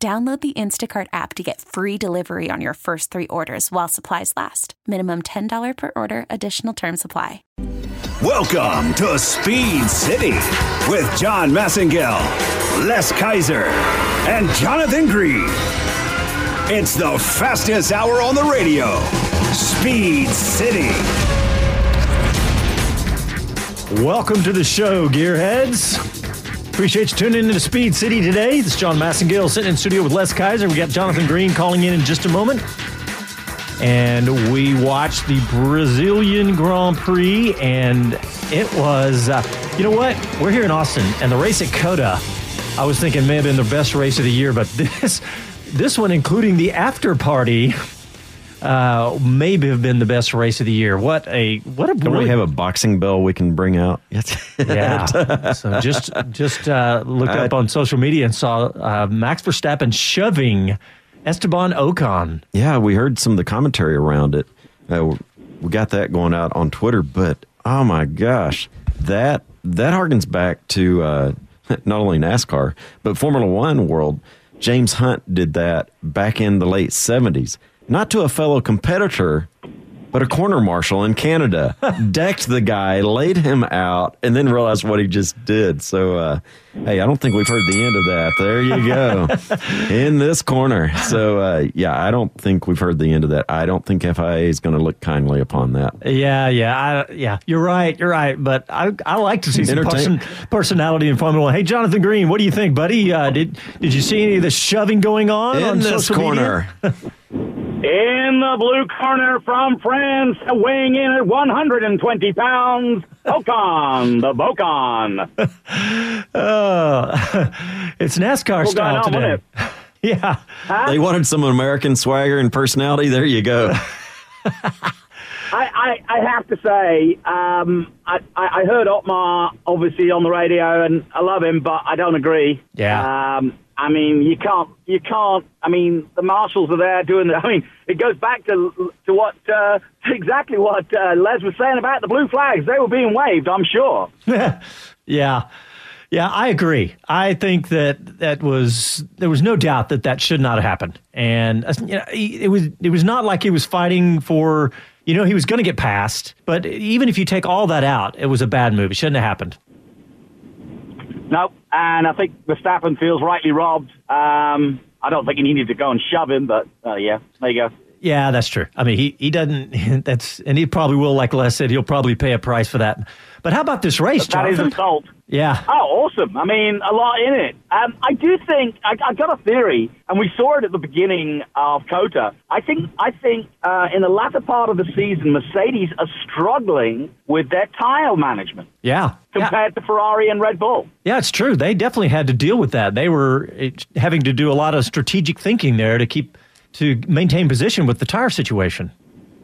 Download the Instacart app to get free delivery on your first three orders while supplies last. Minimum $10 per order, additional term supply. Welcome to Speed City with John Massengill, Les Kaiser, and Jonathan Green. It's the fastest hour on the radio. Speed City. Welcome to the show, Gearheads. Appreciate you tuning into Speed City today. This is John Massengill sitting in studio with Les Kaiser. We got Jonathan Green calling in in just a moment. And we watched the Brazilian Grand Prix, and it was, uh, you know what? We're here in Austin, and the race at COTA, I was thinking may have been the best race of the year, but this, this one, including the after party, uh, maybe have been the best race of the year. What a what a Don't really, we have a boxing bell we can bring out? yeah. so just just uh, looked up on social media and saw uh, Max Verstappen shoving Esteban Ocon. yeah, we heard some of the commentary around it. Uh, we got that going out on Twitter, but oh my gosh, that that harkens back to uh, not only NASCAR but Formula One world. James Hunt did that back in the late seventies, not to a fellow competitor, but a corner marshal in Canada decked the guy, laid him out, and then realized what he just did. So, uh, hey, I don't think we've heard the end of that. There you go, in this corner. So, uh, yeah, I don't think we've heard the end of that. I don't think FIA is going to look kindly upon that. Yeah, yeah, I, yeah. You're right. You're right. But I I like to see some person, personality in Formula One. Hey, Jonathan Green, what do you think, buddy? Uh, did did you see any of the shoving going on on In this social corner? In the blue corner from France, weighing in at 120 pounds, Ocon, the Bocon. Oh, it's NASCAR What's style today. yeah. they wanted some American swagger and personality. There you go. I, I, I have to say, um, I, I I heard Otmar obviously on the radio, and I love him, but I don't agree. Yeah. Um, I mean, you can't, you can't. I mean, the marshals are there doing. The, I mean, it goes back to to what uh, exactly what uh, Les was saying about the blue flags. They were being waved. I'm sure. Yeah. Yeah, I agree. I think that that was there was no doubt that that should not have happened, and uh, you know, it was it was not like he was fighting for you know he was going to get passed, But even if you take all that out, it was a bad move. It shouldn't have happened. No, and I think Verstappen feels rightly robbed. Um, I don't think he needed to go and shove him, but uh, yeah, there you go. Yeah, that's true. I mean, he he doesn't. That's and he probably will. Like Les said, he'll probably pay a price for that. But how about this race, That is Jonathan? insult. Yeah. Oh, awesome. I mean, a lot in it. Um, I do think, I, I got a theory, and we saw it at the beginning of COTA. I think, I think uh, in the latter part of the season, Mercedes are struggling with their tire management Yeah. Yeah. compared to Ferrari and Red Bull. Yeah, it's true. They definitely had to deal with that. They were eh, having to do a lot of strategic thinking there to keep to maintain position with the tire situation.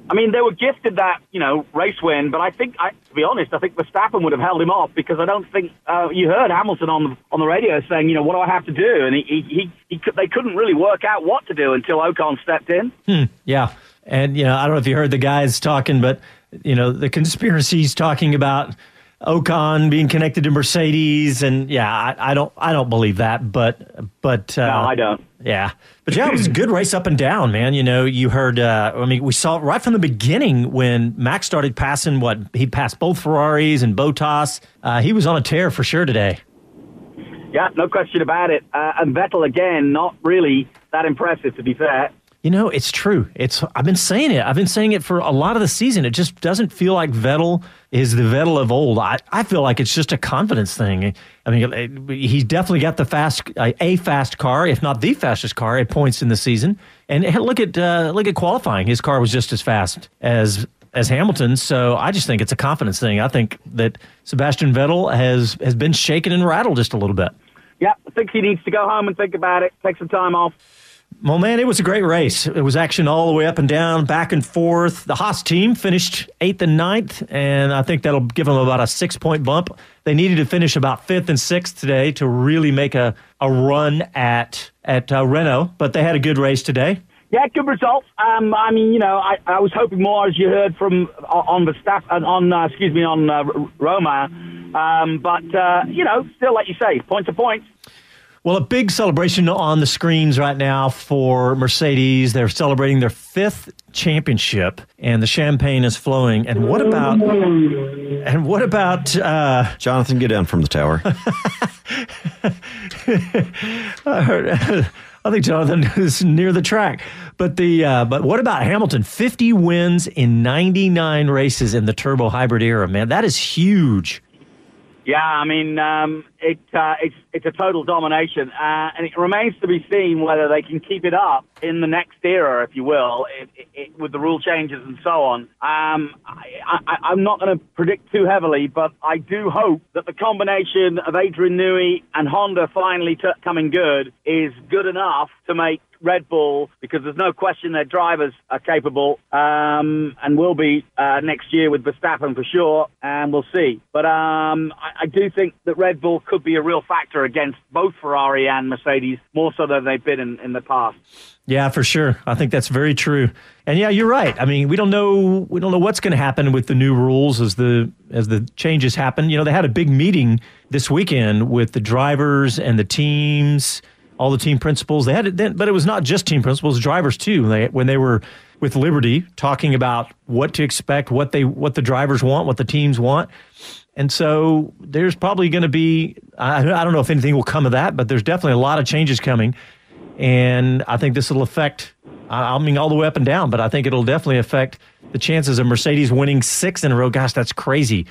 I mean, they were gifted that, you know, race win, but I think, I, to be honest, I think Verstappen would have held him off because I don't think uh, you heard Hamilton on the on the radio saying, you know, what do I have to do? And he, he, he, he they couldn't really work out what to do until Ocon stepped in. Yeah, and you know I don't know if you heard the guys talking, but you know the conspiracies talking about Ocon being connected to Mercedes, and yeah, I, I don't I don't believe that, but but uh, No, I don't. Yeah, but yeah, it was a good race up and down, man. You know, you heard. Uh, I mean, we saw it right from the beginning when Max started passing. What he passed both Ferraris and Bottas. Uh, he was on a tear for sure today. Yeah, no question about it. Uh, and Vettel again, not really that impressive, to be fair. You know, it's true. It's I've been saying it. I've been saying it for a lot of the season. It just doesn't feel like Vettel is the Vettel of old. I, I feel like it's just a confidence thing. I mean, he's definitely got the fast a fast car, if not the fastest car at points in the season. And look at uh, look at qualifying. His car was just as fast as as Hamilton. So I just think it's a confidence thing. I think that Sebastian Vettel has has been shaken and rattled just a little bit. Yeah, I think he needs to go home and think about it, take some time off. Well, man, it was a great race. It was action all the way up and down, back and forth. The Haas team finished eighth and ninth, and I think that'll give them about a six point bump. They needed to finish about fifth and sixth today to really make a, a run at at uh, Renault, but they had a good race today. Yeah, good results. Um, I mean, you know, I, I was hoping more, as you heard from on the staff, on uh, excuse me, on uh, Romain. Um, but uh, you know, still, like you say, point to point. Well, a big celebration on the screens right now for Mercedes. They're celebrating their fifth championship, and the champagne is flowing. And what about? And what about? Uh, Jonathan, get down from the tower. I, heard, I think Jonathan is near the track. But the uh, but what about Hamilton? Fifty wins in ninety nine races in the turbo hybrid era. Man, that is huge. Yeah, I mean, um, it, uh, it's it's a total domination, uh, and it remains to be seen whether they can keep it up in the next era, if you will, it, it, with the rule changes and so on. Um, I, am not going to predict too heavily, but I do hope that the combination of Adrian Newey and Honda finally t- coming good is good enough to make Red Bull because there's no question their drivers are capable um, and will be uh, next year with Verstappen for sure, and we'll see. But um, I, I, do think that Red Bull could be a real factor against both Ferrari and Mercedes, more so than they've been in, in the past. Yeah, for sure. I think that's very true. And yeah, you're right. I mean, we don't know we don't know what's going to happen with the new rules as the as the changes happen. You know, they had a big meeting this weekend with the drivers and the teams all the team principals. They had it then, but it was not just team principals, drivers too. They, when they were with Liberty talking about what to expect, what they what the drivers want, what the teams want. And so there's probably going to be I, I don't know if anything will come of that, but there's definitely a lot of changes coming. And I think this will affect I mean all the way up and down, but I think it'll definitely affect the chances of Mercedes winning 6 in a row. Gosh, that's crazy.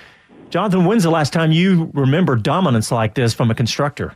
Jonathan, when's the last time you remember dominance like this from a constructor?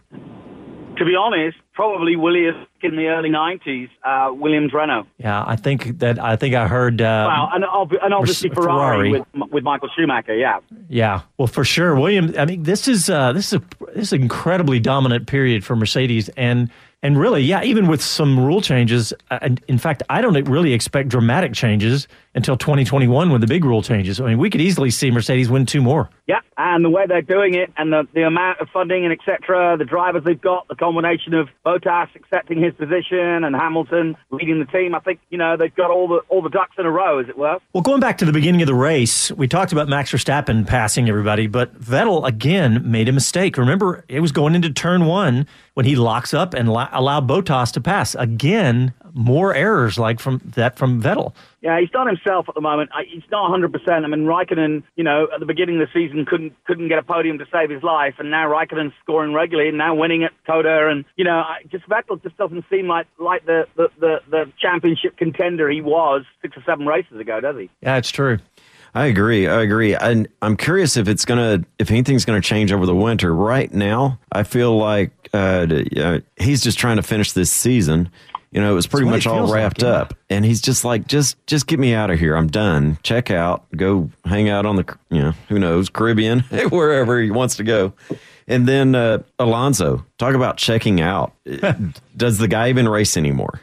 To be honest, probably Williams in the early '90s, uh, Williams Renault. Yeah, I think that I think I heard. Uh, well, and, and obviously Ferrari, Ferrari, with with Michael Schumacher. Yeah. Yeah. Well, for sure, William. I mean, this is uh, this is a, this is an incredibly dominant period for Mercedes, and and really, yeah, even with some rule changes, uh, and in fact, I don't really expect dramatic changes until 2021 when the big rule changes. I mean, we could easily see Mercedes win two more. Yeah, and the way they're doing it, and the, the amount of funding and etc., the drivers they've got, the combination of Bottas accepting his position and Hamilton leading the team, I think you know they've got all the all the ducks in a row, as it were. Well, going back to the beginning of the race, we talked about Max Verstappen passing everybody, but Vettel again made a mistake. Remember, it was going into turn one when he locks up and la- allow Bottas to pass. Again, more errors like from that from Vettel. Yeah, he's done himself at the moment. He's not 100%. I mean, Raikkonen, you know, at the beginning of the season couldn't couldn't get a podium to save his life, and now Raikkonen's scoring regularly, and now winning at COTA, and you know, just Vettel just doesn't seem like like the the, the, the championship contender he was six or seven races ago, does he? Yeah, it's true. I agree. I agree. And I'm curious if it's gonna, if anything's gonna change over the winter. Right now, I feel like uh, uh, he's just trying to finish this season. You know, it was pretty much all wrapped like, up, yeah. and he's just like, just, just get me out of here. I'm done. Check out. Go hang out on the, you know, who knows, Caribbean, wherever he wants to go. And then uh, Alonso, talk about checking out. Does the guy even race anymore?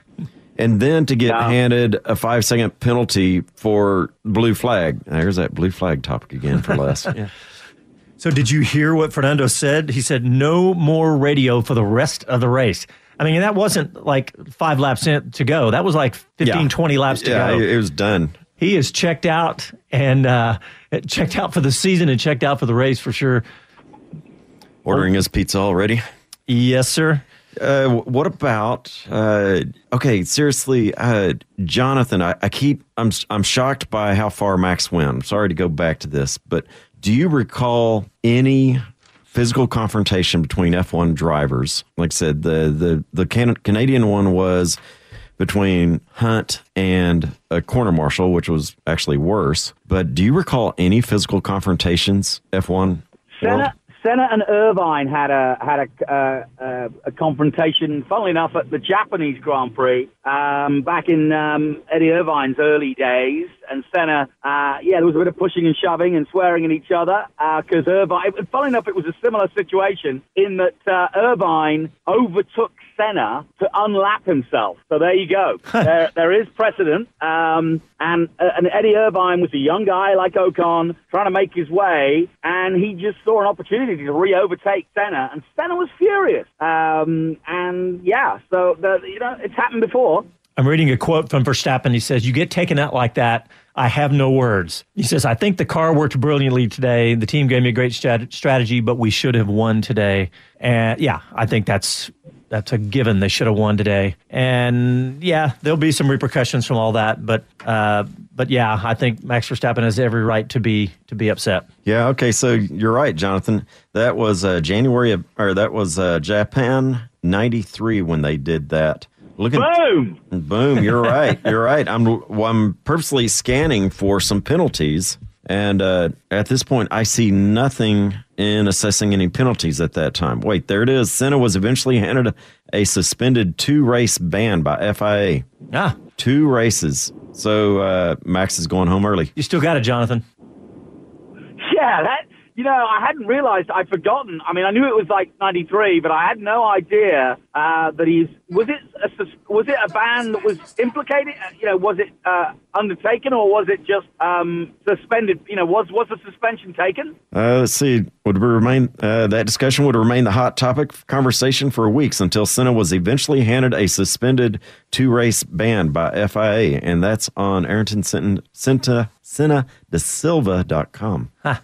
And then to get no. handed a five second penalty for blue flag. There's that blue flag topic again for Les. yeah. So, did you hear what Fernando said? He said, no more radio for the rest of the race. I mean, that wasn't like five laps in to go. That was like 15, yeah. 20 laps to yeah, go. It was done. He is checked out and uh, checked out for the season and checked out for the race for sure. Ordering his pizza already? Yes, sir. Uh, what about uh, okay? Seriously, uh, Jonathan, I, I, keep I'm I'm shocked by how far Max went. I'm sorry to go back to this, but do you recall any physical confrontation between F1 drivers? Like I said, the the the Can- Canadian one was between Hunt and a corner marshal, which was actually worse. But do you recall any physical confrontations F1? Senna, Senna and Irvine had a had a, uh, uh, a confrontation. Funnily enough, at the Japanese Grand Prix um, back in um, Eddie Irvine's early days, and Senna, uh, yeah, there was a bit of pushing and shoving and swearing at each other because uh, Irvine. Funnily enough, it was a similar situation in that uh, Irvine overtook Senna to unlap himself. So there you go. there, there is precedent. Um, and, uh, and Eddie Irvine was a young guy like Ocon trying to make his way, and he just saw an opportunity to re-overtake Senna, and Senna was furious. Um, and yeah, so the, you know it's happened before. I'm reading a quote from Verstappen. He says, You get taken out like that. I have no words. He says, I think the car worked brilliantly today. The team gave me a great strat- strategy, but we should have won today. And yeah, I think that's that's a given. They should have won today. And yeah, there'll be some repercussions from all that. But uh, but yeah, I think Max Verstappen has every right to be to be upset. Yeah. Okay. So you're right, Jonathan. That was uh, January of, or that was uh, Japan '93 when they did that. Look at boom, boom. You're right. You're right. I'm I'm purposely scanning for some penalties, and uh, at this point, I see nothing in assessing any penalties at that time. Wait, there it is. Senna was eventually handed a, a suspended two race ban by FIA. Ah, two races. So uh, Max is going home early. You still got it, Jonathan. Yeah, that you know, I hadn't realized, I'd forgotten. I mean, I knew it was like 93, but I had no idea uh, that he's, was it, a, was it a ban that was implicated? Uh, you know, was it uh, undertaken or was it just um, suspended? You know, was, was the suspension taken? Uh, let's see, would remain, uh, that discussion would remain the hot topic conversation for weeks until Senna was eventually handed a suspended two race ban by FIA. And that's on Ayrton Senna, Senna, Senna de Silva.com. Huh.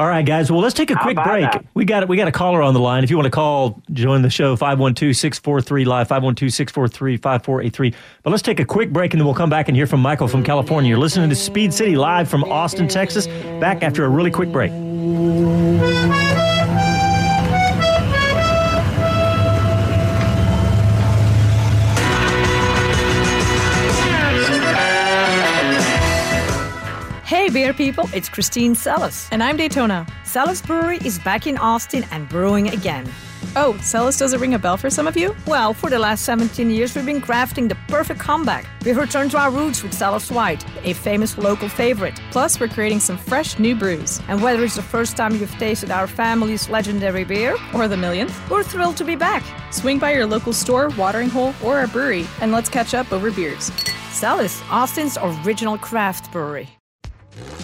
All right, guys. Well, let's take a quick break. That? We got we got a caller on the line. If you want to call, join the show 512-643 live 512-643-5483. But let's take a quick break and then we'll come back and hear from Michael from California. You're listening to Speed City live from Austin, Texas. Back after a really quick break. Beer people, it's Christine Celis. And I'm Daytona. Celis Brewery is back in Austin and brewing again. Oh, Celis does it ring a bell for some of you? Well, for the last 17 years, we've been crafting the perfect comeback. We've returned to our roots with Celis White, a famous local favorite. Plus, we're creating some fresh new brews. And whether it's the first time you've tasted our family's legendary beer, or the millionth, we're thrilled to be back. Swing by your local store, watering hole, or our brewery, and let's catch up over beers. Celis, Austin's original craft brewery.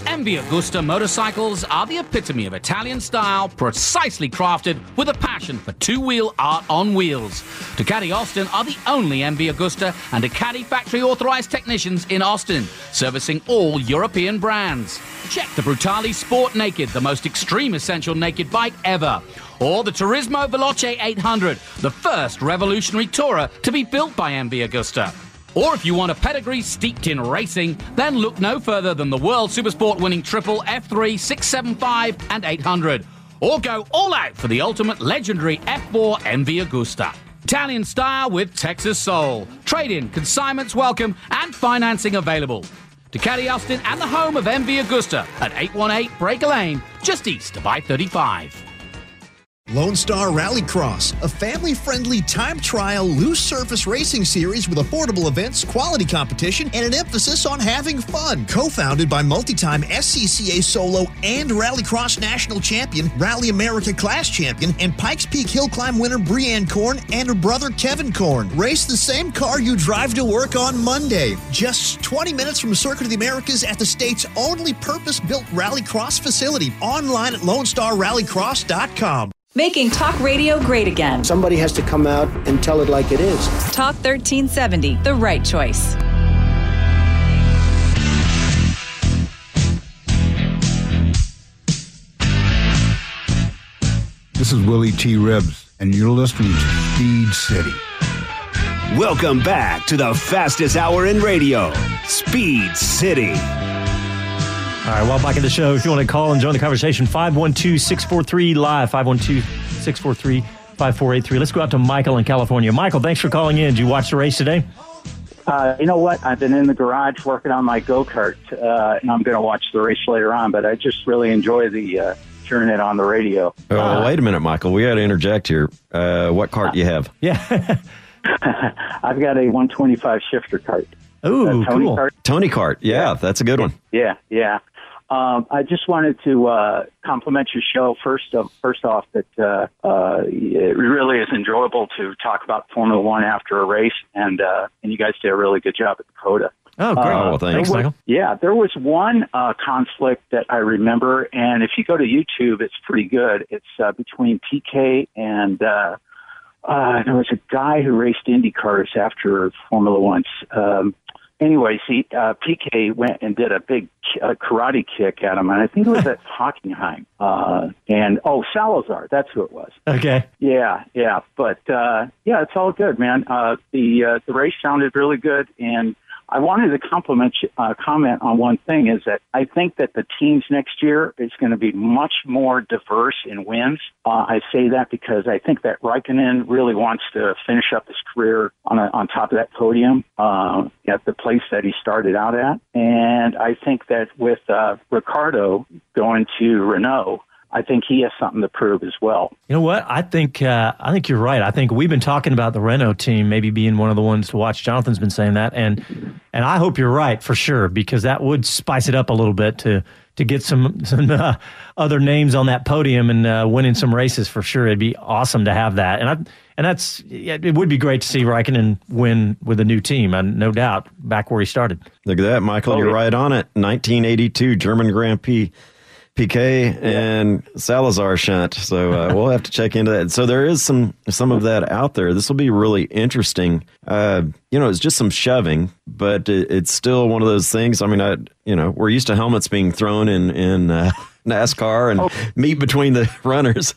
MV Agusta motorcycles are the epitome of Italian style, precisely crafted with a passion for two-wheel art on wheels. Ducati Austin are the only MV Agusta and Ducati factory authorized technicians in Austin, servicing all European brands. Check the Brutale Sport Naked, the most extreme essential naked bike ever. Or the Turismo Veloce 800, the first revolutionary tourer to be built by MV Agusta. Or if you want a pedigree steeped in racing, then look no further than the World Supersport winning triple F3, 675, and 800. Or go all out for the ultimate legendary F4 MV Agusta. Italian style with Texas soul. Trade in, consignments welcome, and financing available. Ducati Austin and the home of MV Agusta at 818 Breaker Lane, just east of I 35. Lone Star Rallycross, a family friendly time trial loose surface racing series with affordable events, quality competition, and an emphasis on having fun. Co founded by multi time SCCA solo and Rallycross national champion, Rally America class champion, and Pikes Peak Hill Climb winner Breanne Korn and her brother Kevin Korn. Race the same car you drive to work on Monday. Just 20 minutes from Circuit of the Americas at the state's only purpose built Rallycross facility. Online at LoneStarRallycross.com. Making talk radio great again. Somebody has to come out and tell it like it is. Talk 1370, the right choice. This is Willie T. Ribbs, and you're listening to Speed City. Welcome back to the fastest hour in radio, Speed City. All right, well, back in the show. If you want to call and join the conversation, 512 643 Live, 512 643 5483. Let's go out to Michael in California. Michael, thanks for calling in. Did you watch the race today? Uh, you know what? I've been in the garage working on my go kart, uh, and I'm going to watch the race later on. But I just really enjoy the uh, turning it on the radio. Oh, uh, wait a minute, Michael. We got to interject here. Uh, what cart do you have? Yeah, I've got a 125 shifter cart. Ooh, Tony cool. Kart. Tony Kart. Yeah, yeah, that's a good one. Yeah, yeah. Um, I just wanted to uh, compliment your show. First, uh, first off, that uh, uh, it really is enjoyable to talk about Formula One after a race, and uh, and you guys did a really good job at COTA. Oh, great. Uh, well, thanks. was- Yeah, there was one uh, conflict that I remember, and if you go to YouTube, it's pretty good. It's uh, between Piquet and uh, uh, there was a guy who raced Indy cars after Formula One. Um, anyways, he uh, Piquet went and did a big uh, karate kick at him, and I think it was at Hockenheim. Uh, and oh, Salazar, that's who it was. Okay. Yeah, yeah, but uh, yeah, it's all good, man. Uh, the uh, the race sounded really good, and I wanted to compliment you- uh, comment on one thing is that I think that the teams next year is going to be much more diverse in wins. Uh, I say that because I think that Raikkonen really wants to finish up his career on a, on top of that podium uh, at the place that he started out at, and I think that with uh, Ricciardo going to Renault. I think he has something to prove as well. You know what? I think uh, I think you're right. I think we've been talking about the Renault team maybe being one of the ones to watch. Jonathan's been saying that, and and I hope you're right for sure because that would spice it up a little bit to to get some some uh, other names on that podium and uh, winning some races for sure. It'd be awesome to have that, and I and that's yeah, it would be great to see Raikkonen win with a new team, and no doubt back where he started. Look at that, Michael. Oh, you're yeah. right on it. 1982 German Grand Prix. Piquet and Salazar shunt, so uh, we'll have to check into that. So there is some some of that out there. This will be really interesting. Uh, you know, it's just some shoving, but it, it's still one of those things. I mean, I you know we're used to helmets being thrown in in uh, NASCAR and meet between the runners.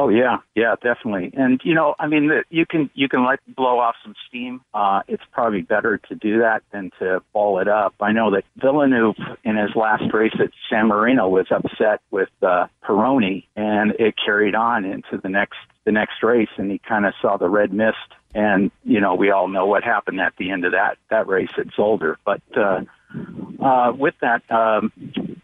Oh yeah, yeah, definitely. And you know, I mean, you can you can like blow off some steam. Uh, it's probably better to do that than to ball it up. I know that Villeneuve in his last race at San Marino was upset with uh, Pironi, and it carried on into the next the next race, and he kind of saw the red mist. And you know, we all know what happened at the end of that that race at Zolder. But uh, uh, with that, um,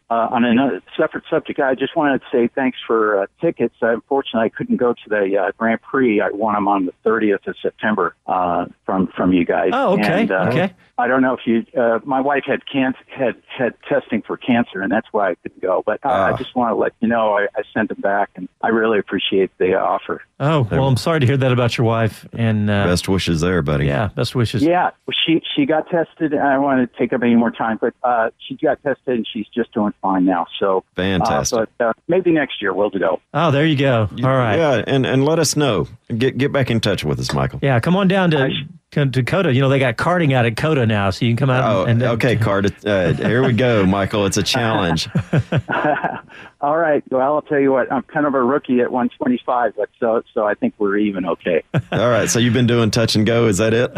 uh, on another separate subject, I just wanted to say thanks for uh, tickets. Uh, unfortunately, I couldn't go to the uh, Grand Prix. I won them on the 30th of September uh, from from you guys. Oh, okay, And, uh, okay. I don't know if you. Uh, my wife had cancer, had had testing for cancer, and that's why I couldn't go. But uh, I Ah. just want to let you know I, I sent them back, and I really appreciate the offer. Oh well, I'm sorry to hear that about your wife. And uh, Best wishes there, buddy. Yeah, best wishes. Yeah, she she got tested. and I don't want to take up any more time, but uh, she got tested and she's just doing fine now. So Fantastic. Uh, but uh, maybe next year we'll go. Oh, there you go. All right. Yeah, and and let us know. Get get back in touch with us, Michael. Yeah, come on down to to COTA. You know they got karting out at COTA now, so you can come out. Oh, and, and okay, Card. Uh, here we go, Michael. It's a challenge. All right. Well, I'll tell you what. I'm kind of a rookie at 125, but so so I think we're even okay. All right. So you've been doing touch and go. Is that it?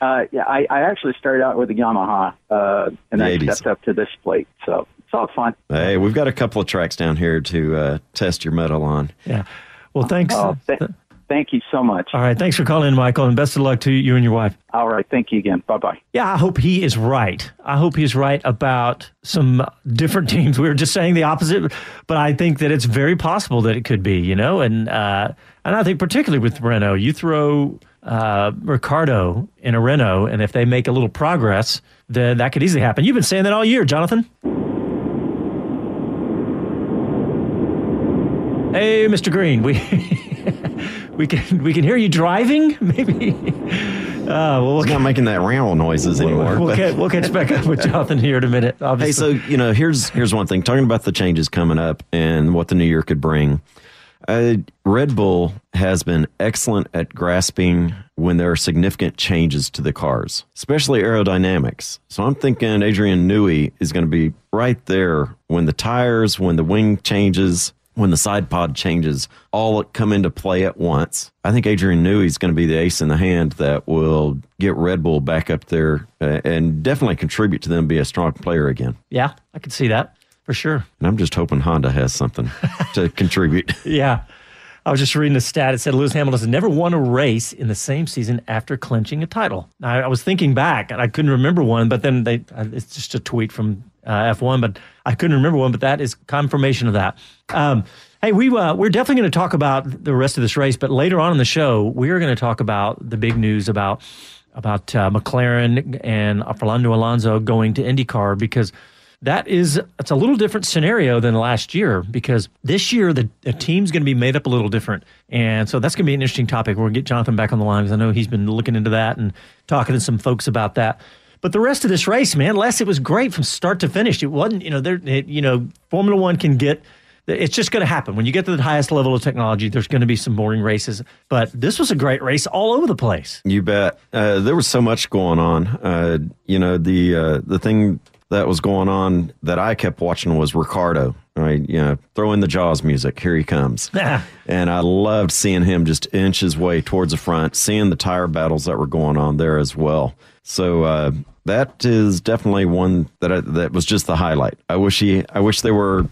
Uh, yeah, I, I actually started out with a Yamaha, uh, and The I 80s. stepped up to this plate. So it's all fun. Hey, we've got a couple of tracks down here to uh, test your metal on. Yeah. Well, thanks. Oh, th- thank you so much. All right, thanks for calling in, Michael, and best of luck to you and your wife. All right. Thank you again. Bye bye. Yeah, I hope he is right. I hope he's right about some different teams. We were just saying the opposite, but I think that it's very possible that it could be, you know, and uh, and I think particularly with Renault, you throw uh, Ricciardo in a Renault, and if they make a little progress, then that could easily happen. You've been saying that all year, Jonathan. Hey, Mr. Green, we we can we can hear you driving. Maybe. Uh, well, It's not making that round noises anymore. We'll, catch, we'll catch back up with Jonathan here in a minute. Hey, so you know, here's here's one thing. Talking about the changes coming up and what the new year could bring. Uh, Red Bull has been excellent at grasping when there are significant changes to the cars, especially aerodynamics. So I'm thinking Adrian Newey is going to be right there when the tires, when the wing changes, when the side pod changes, all come into play at once. I think Adrian Newey is going to be the ace in the hand that will get Red Bull back up there uh, and definitely contribute to them be a strong player again. yeah, I could see that for sure. And I'm just hoping Honda has something to contribute. Yeah. I was just reading a stat. It said Lewis Hamilton has never won a race in the same season after clinching a title. I, I was thinking back and I couldn't remember one, but then they, uh, it's just a tweet from uh, F1, but I couldn't remember one, but that is confirmation of that. Um, hey, we, uh, we're definitely going to talk about the rest of this race, but later on in the show, we are going to talk about the big news about about uh, McLaren and Fernando Alonso going to IndyCar because that is it's a little different scenario than last year because this year the, the team's going to be made up a little different, and so that's going to be an interesting topic. We're going to get Jonathan back on the line because I know he's been looking into that and talking to some folks about that. But the rest of this race, man, Les, it was great from start to finish. It wasn't, you know, there, you know, Formula One can get it's just going to happen. When you get to the highest level of technology, there's going to be some boring races. But this was a great race all over the place. You bet. Uh, there was so much going on. Uh, you know, the uh, the thing that was going on that I kept watching was Ricciardo. Right, you know, throw in the Jaws music. Here he comes, and I loved seeing him just inch his way towards the front, seeing the tire battles that were going on there as well. So uh, that is definitely one that I, that was just the highlight. I wish he, I wish there were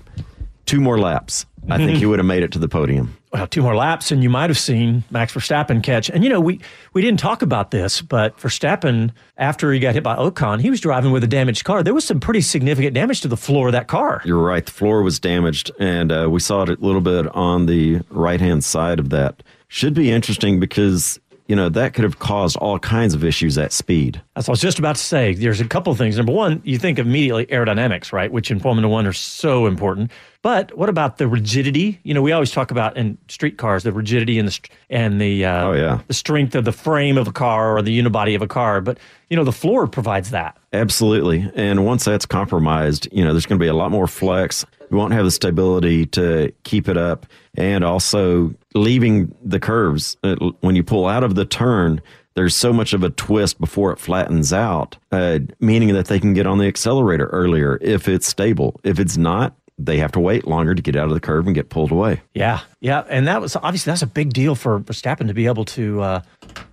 two more laps. I think he would have made it to the podium. Well, two more laps, and you might have seen Max Verstappen catch. And you know, we we didn't talk about this, but Verstappen, after he got hit by Ocon, he was driving with a damaged car. There was some pretty significant damage to the floor of that car. You're right. The floor was damaged, and uh, we saw it a little bit on the right hand side of that. Should be interesting because you know, that could have caused all kinds of issues at speed. That's what I was just about to say. There's a couple of things. Number one, you think immediately aerodynamics, right? Which in Formula One are so important. But what about the rigidity? You know, we always talk about in street cars the rigidity and the and the uh, oh yeah the strength of the frame of a car or the unibody of a car. But you know, the floor provides that. Absolutely. And once that's compromised, you know, there's going to be a lot more flex. We won't have the stability to keep it up. And also leaving the curves, uh, when you pull out of the turn, there's so much of a twist before it flattens out, uh, meaning that they can get on the accelerator earlier if it's stable. If it's not, they have to wait longer to get out of the curve and get pulled away. Yeah, yeah, and that was obviously that's a big deal for Verstappen to be able to uh,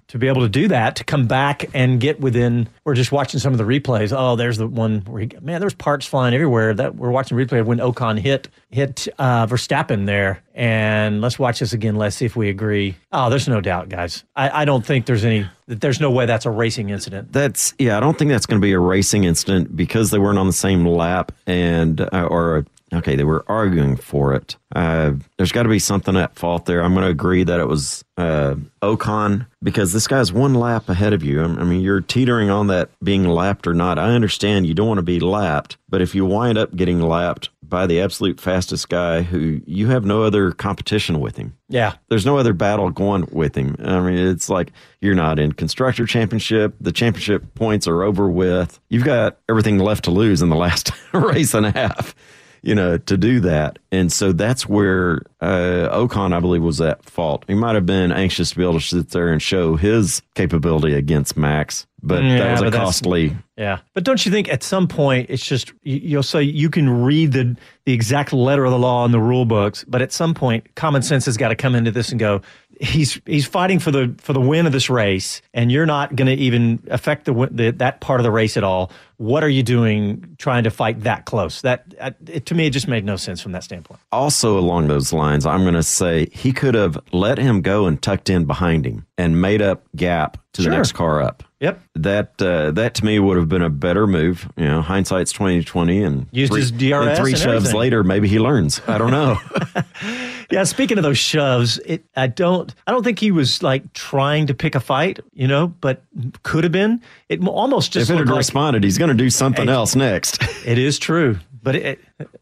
to be able to do that, to come back and get within. We're just watching some of the replays. Oh, there's the one where he, man, there's parts flying everywhere. That we're watching replay of when Ocon hit hit uh, Verstappen there. And let's watch this again. Let's see if we agree. Oh, there's no doubt, guys. I, I don't think there's any. There's no way that's a racing incident. That's yeah. I don't think that's going to be a racing incident because they weren't on the same lap and uh, or okay, they were arguing for it. Uh, there's got to be something at fault there. I'm going to agree that it was uh, Ocon because this guy's one lap ahead of you. I mean, you're teetering on that being lapped or not. I understand you don't want to be lapped, but if you wind up getting lapped by the absolute fastest guy who you have no other competition with him. Yeah. There's no other battle going with him. I mean, it's like you're not in constructor championship. The championship points are over with. You've got everything left to lose in the last race and a half you know, to do that. And so that's where uh, Ocon, I believe, was at fault. He might have been anxious to be able to sit there and show his capability against Max, but yeah, that was a costly. Yeah, but don't you think at some point it's just you'll say you can read the the exact letter of the law in the rule books, but at some point common sense has got to come into this and go he's he's fighting for the for the win of this race, and you're not going to even affect the, the, that part of the race at all. What are you doing trying to fight that close? That uh, it, to me, it just made no sense from that standpoint. Also, along those lines, I'm going to say he could have let him go and tucked in behind him and made up gap to sure. the next car up. Yep. That uh, that to me would have been a better move. You know, hindsight's twenty twenty, and used three, his DRS. And three shoves everything. later, maybe he learns. I don't know. yeah. Speaking of those shoves, it I don't I don't think he was like trying to pick a fight, you know, but could have been. It almost just if it had like, responded, he's going to do something it, else next. it is true, but it,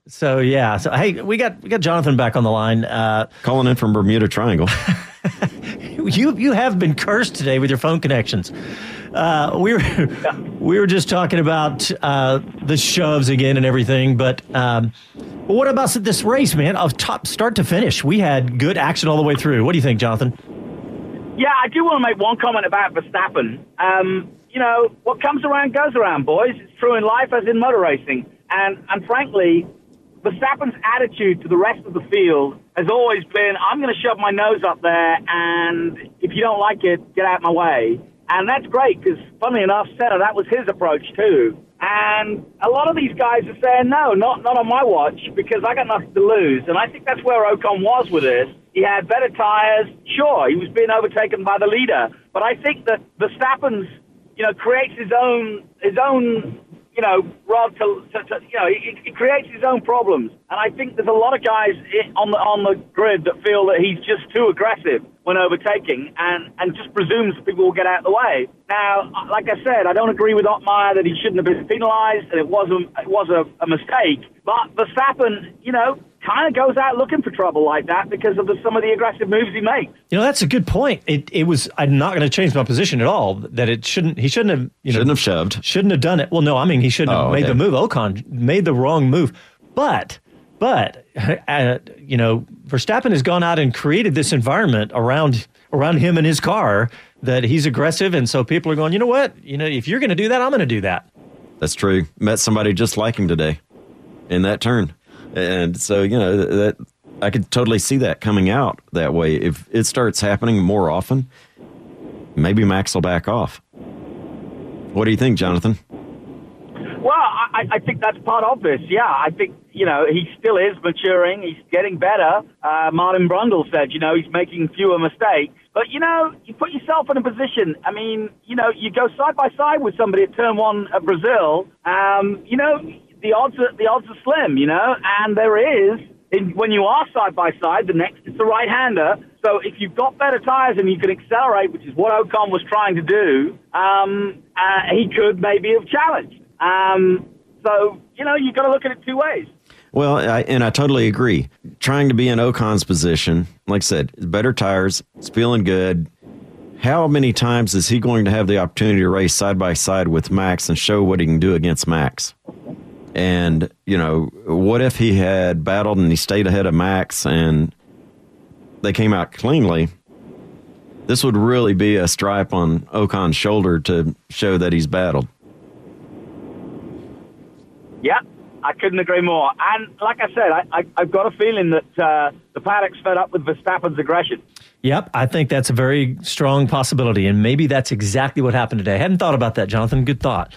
so yeah. So hey, we got we got Jonathan back on the line, uh, calling in from Bermuda Triangle. you you have been cursed today with your phone connections. Uh, we were we were just talking about uh, the shoves again and everything, but um, what about this race, man? Of top start to finish, we had good action all the way through. What do you think, Jonathan? Yeah, I do want to make one comment about Verstappen. Um, you know, what comes around goes around, boys. It's true in life as in motor racing, and and frankly, Verstappen's attitude to the rest of the field has always been, I'm going to shove my nose up there, and if you don't like it, get out of my way. And that's great because, funnily enough, Senna, that was his approach too. And a lot of these guys are saying, no, not, not on my watch because I got nothing to lose. And I think that's where Ocon was with this. He had better tires. Sure, he was being overtaken by the leader. But I think that Verstappen's, you know, creates his own, his own you know, Rod to, to, to you know, he, he, creates his own problems. And I think there's a lot of guys on the on the grid that feel that he's just too aggressive. When overtaking and, and just presumes people will get out of the way. Now, like I said, I don't agree with Otmar that he shouldn't have been penalised and it was a, it was a, a mistake. But Verstappen, you know, kind of goes out looking for trouble like that because of the, some of the aggressive moves he makes. You know, that's a good point. It it was. I'm not going to change my position at all. That it shouldn't. He shouldn't have. You know, Shouldn't have shoved. Shouldn't have done it. Well, no, I mean he shouldn't have Oh, made okay. the move. Ocon made the wrong move. But but uh, you know, Verstappen has gone out and created this environment around around him and his car that he's aggressive, and so people are going. You know what? You know, if you're going to do that, I'm going to do that. That's true. Met somebody just like him today in that turn. And so, you know, that I could totally see that coming out that way. If it starts happening more often, maybe Max will back off. What do you think, Jonathan? I, I think that's part of this. Yeah, I think you know he still is maturing. He's getting better. Uh, Martin Brundle said, you know, he's making fewer mistakes. But you know, you put yourself in a position. I mean, you know, you go side by side with somebody at Turn One at Brazil. Um, you know, the odds are the odds are slim. You know, and there is in, when you are side by side, the next is the right hander. So if you've got better tires and you can accelerate, which is what Ocon was trying to do, um, uh, he could maybe have challenged. Um, so you know, you've got to look at it two ways. Well, I, and I totally agree. Trying to be in Ocon's position, like I said, better tires, it's feeling good. How many times is he going to have the opportunity to race side by side with Max and show what he can do against Max? And, you know, what if he had battled and he stayed ahead of Max and they came out cleanly? This would really be a stripe on Ocon's shoulder to show that he's battled. Yeah, I couldn't agree more. And like I said, I, I, I've got a feeling that uh, the paddock's fed up with Verstappen's aggression. Yep, I think that's a very strong possibility, and maybe that's exactly what happened today. I hadn't thought about that, Jonathan. Good thought.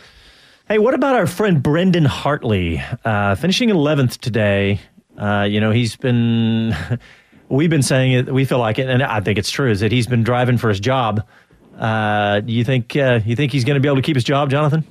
Hey, what about our friend Brendan Hartley, uh, finishing 11th today? Uh, you know, he's been, we've been saying it, we feel like it, and I think it's true, is that he's been driving for his job. Uh, do you think uh, you think he's going to be able to keep his job, Jonathan?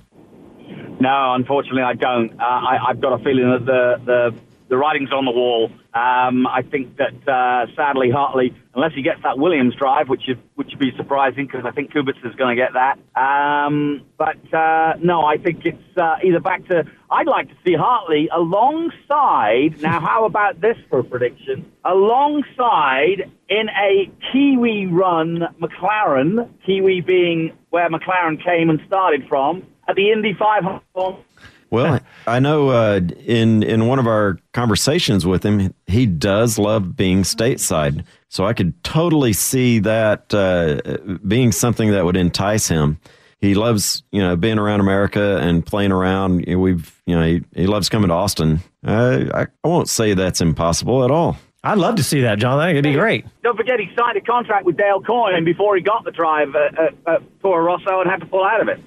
No, unfortunately, I don't. Uh, I, I've got a feeling that the the, the writing's on the wall. Um, I think that uh, sadly, Hartley, unless he gets that Williams drive, which is, which would be surprising because I think Kubica is going to get that. Um, but uh, no, I think it's uh, either back to. I'd like to see Hartley alongside. Now, how about this for a prediction? Alongside in a Kiwi run McLaren, Kiwi being where McLaren came and started from at the Indy 500. Well, I know uh, in in one of our conversations with him, he does love being stateside. So I could totally see that uh, being something that would entice him. He loves, you know, being around America and playing around. We've, you know, he, he loves coming to Austin. Uh, I, I won't say that's impossible at all. I'd love to see that, John. I think it'd be great. Don't forget, he signed a contract with Dale Coyne before he got the drive at, at, at Toro Rosso and had to pull out of it.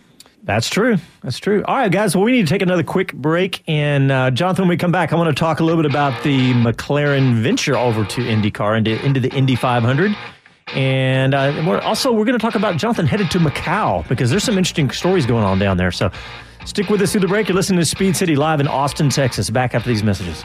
That's true. That's true. All right, guys. Well, we need to take another quick break. And uh, Jonathan, when we come back, I want to talk a little bit about the McLaren venture over to IndyCar into into the Indy 500. And uh, we're also we're going to talk about Jonathan headed to Macau because there's some interesting stories going on down there. So stick with us through the break. You're listening to Speed City live in Austin, Texas. Back after these messages.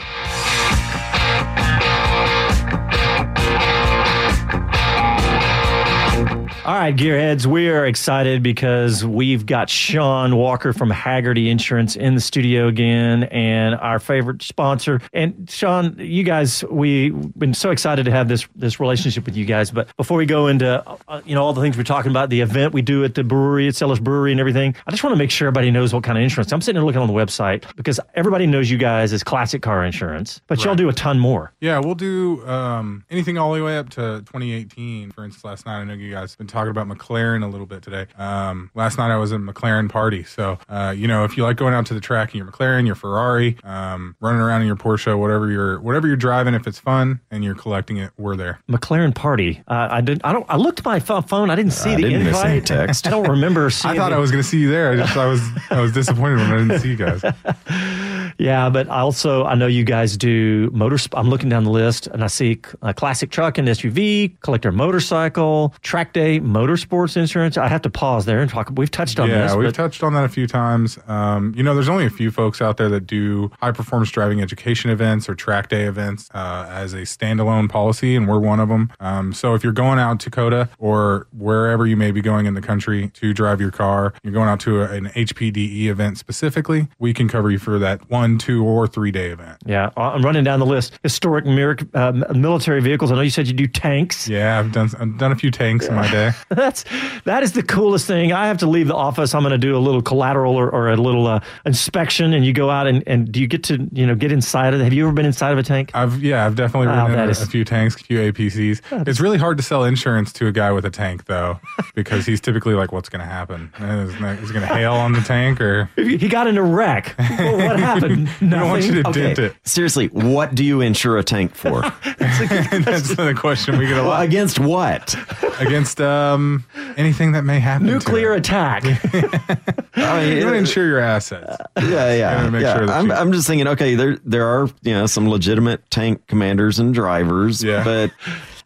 Right, Gearheads, we are excited because we've got Sean Walker from Hagerty Insurance in the studio again and our favorite sponsor. And Sean, you guys, we've been so excited to have this this relationship with you guys. But before we go into uh, you know all the things we're talking about, the event we do at the brewery, at Celis Brewery and everything, I just want to make sure everybody knows what kind of insurance. I'm sitting there looking on the website because everybody knows you guys as classic car insurance, but y'all Right. do a ton more. Yeah, we'll do um, anything all the way up to 2018. For instance, last night I know you guys have been talking about McLaren a little bit today. Um, last night I was at a McLaren party, so uh, you know if you like going out to the track in your McLaren, your Ferrari, um, running around in your Porsche, whatever you're whatever you're driving, if it's fun and you're collecting it, we're there. McLaren party. Uh, I did. I don't. I looked at my pho- phone. I didn't see I the didn't miss invite. any text. I don't remember seeing. I thought the- I was going to see you there. I just I was I was disappointed when I didn't see you guys. Yeah, but also I know you guys do motor. I'm looking down the list and I see a classic truck and SUV, collector motorcycle, track day, motorsports insurance. I have to pause there and talk. We've touched on yeah, this. we've but- touched on that a few times. Um, you know, there's only a few folks out there that do high performance driving education events or track day events uh, as a standalone policy, and we're one of them. Um, so if you're going out to COTA or wherever you may be going in the country to drive your car, you're going out to a, an HPDE event specifically, we can cover you for that one, two, or three day event. Yeah, I'm running down the list. Historic uh, military vehicles. I know you said you do tanks. Yeah, I've done I've done a few tanks in my day. That's that is the coolest thing. I have to leave the office. I'm going to do a little collateral or, or a little uh, inspection, and you go out and, and do you get to you know get inside of it? Have you ever been inside of a tank? I've yeah, I've definitely Wow, ridden in a, is- a few tanks, a few APCs. It's really hard to sell insurance to a guy with a tank though, because he's typically like, "What's going to happen? Is he going to hail on the tank or?" He got in a wreck. Well, what happened? I don't want you to Nothing. dent it. Seriously, what do you insure a tank for? That's the question we get a Well, lot. against what? Against um, anything that may happen. Nuclear attack. I mean, You want to insure your assets. yeah, yeah. Make yeah. sure I'm, you- I'm just thinking, okay, there there are you know some legitimate tank commanders and drivers, Yeah. but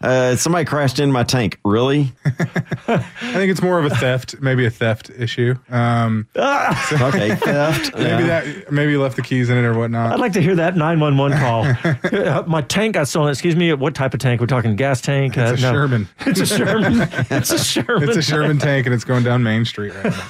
uh, somebody crashed in my tank. Really? I think it's more of a theft, maybe a theft issue. Um, okay, theft. maybe yeah. that maybe you left the keys in it or whatnot. I'd like to hear that 911 call. Uh, My tank got stolen. Excuse me, what type of tank? We're talking gas tank? Uh, It's a Sherman. It's a Sherman. It's a Sherman. It's a Sherman tank and it's going down Main Street right now.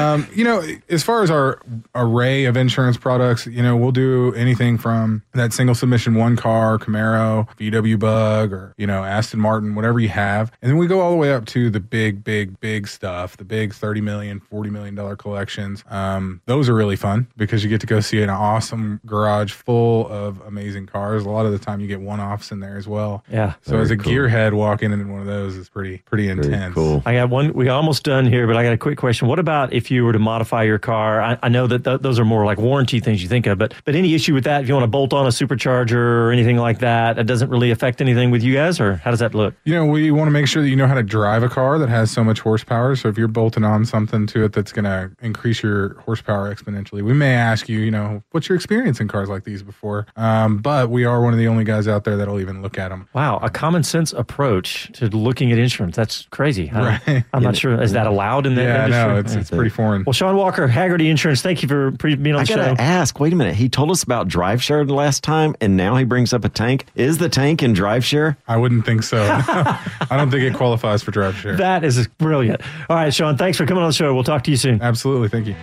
Um, you know, as far as our array of insurance products, you know, we'll do anything from that single submission one car, Camaro, VW Bug, or, you know, Aston Martin, whatever you have. And then we go all the way up to the big, big, big stuff, the big 30 million, 40 million dollar collections. Um, those are really fun because you get to go see an awesome garage full of amazing cars. A lot of the time you get one offs in there as well. Yeah. So as a cool. gearhead walking into one of those is pretty, pretty intense. cool. I got one. We almost done here, but I got a quick question. What about if you were to modify your car? I, I know that th- those are more like warranty things you think of, but but any issue with that? If you want to bolt on a supercharger or anything like that, it doesn't really affect anything with you guys, or how does that look? You know, we want to make sure that you know how to drive a car that has so much horsepower. So if you're bolting on something to it that's going to increase your horsepower exponentially, we may ask you, you know, what's your experience in cars like these before? Um, but we are one of the only guys out there that'll even look at them. Wow, a common sense approach to looking at insurance. That's crazy. I, Right. I'm not sure. Is that allowed in the Yeah, industry? no, it's it's pretty foreign. Well, Sean Walker, Hagerty Insurance, thank you for pre- being on I the gotta show. ask. Wait a minute. He told us about drive share the last time, and now he brings up a tank. Is the tank in drive share? I wouldn't think so. I don't think it qualifies for drive share. That is brilliant. All right, Sean, thanks for coming on the show. We'll talk to you soon. Absolutely. Thank you.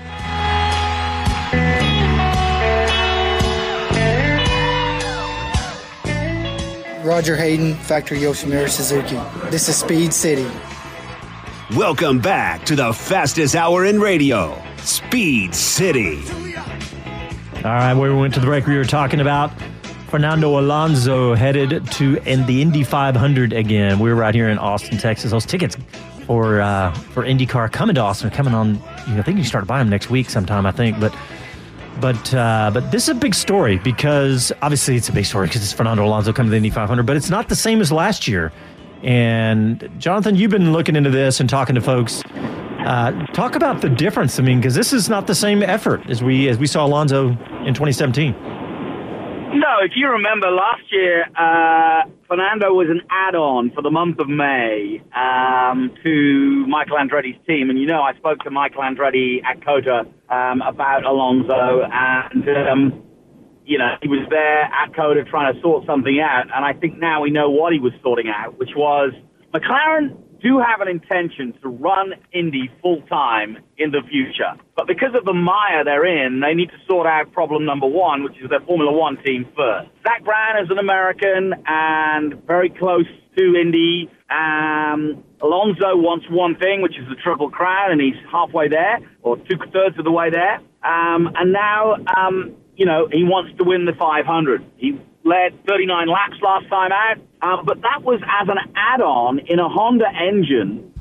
Roger Hayden, Factory Yoshimura Suzuki. This is Speed City. Welcome back to the fastest hour in radio, Speed City. All right, where we went to the break, we were talking about Fernando Alonso headed to in the Indy 500 again. We were right here in Austin, Texas. Those tickets for uh, for IndyCar coming to Austin coming on. You know, I think you start buying them next week sometime. I think, but but uh, but this is a big story because obviously it's a big story because it's Fernando Alonso coming to the Indy 500, but it's not the same as last year. And Jonathan, you've been looking into this and talking to folks. Uh, talk about the difference. I mean, because this is not the same effort as we as we saw Alonso in 2017. No, if you remember last year, uh, Fernando was an add-on for the month of May um, to Michael Andretti's team, and you know I spoke to Michael Andretti at COTA um, about Alonso, and um, you know he was there at COTA trying to sort something out, and I think now we know what he was sorting out, which was McLaren do have an intention to run Indy full time in the future. But because of the mire they're in, they need to sort out problem number one, which is their Formula One team first. Zak Brown is an American and very close to Indy. Um, Alonso wants one thing, which is the Triple Crown, and he's halfway there, or two thirds of the way there. Um, and now, um, you know, he wants to win the 500. He led 39 laps last time out, um, but that was as an add-on in a Honda engine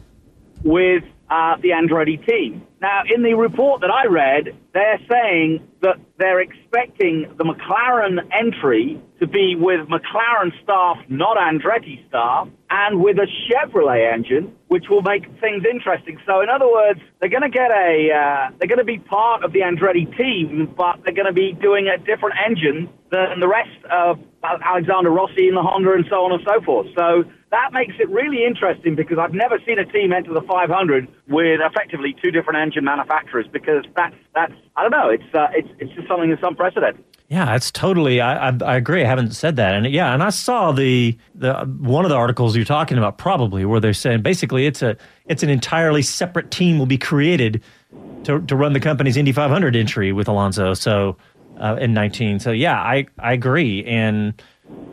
with uh, the Andretti team. Now, in the report that I read, they're saying that they're expecting the McLaren entry to be with McLaren staff, not Andretti staff, and with a Chevrolet engine, which will make things interesting. So, in other words, they're going to get a, uh, they're going to be part of the Andretti team, but they're going to be doing a different engine than the rest of Alexander Rossi and the Honda and so on and so forth. So that makes it really interesting because I've never seen a team enter the 500 with effectively two different engine manufacturers because that's that's I don't know it's uh, it's it's just something that's unprecedented. Yeah, it's totally. I, I, I agree. I haven't said that, and yeah, and I saw the the one of the articles you're talking about probably where they're saying basically it's a it's an entirely separate team will be created to to run the company's Indy 500 entry with Alonso. So uh, in 19. So yeah, I I agree, and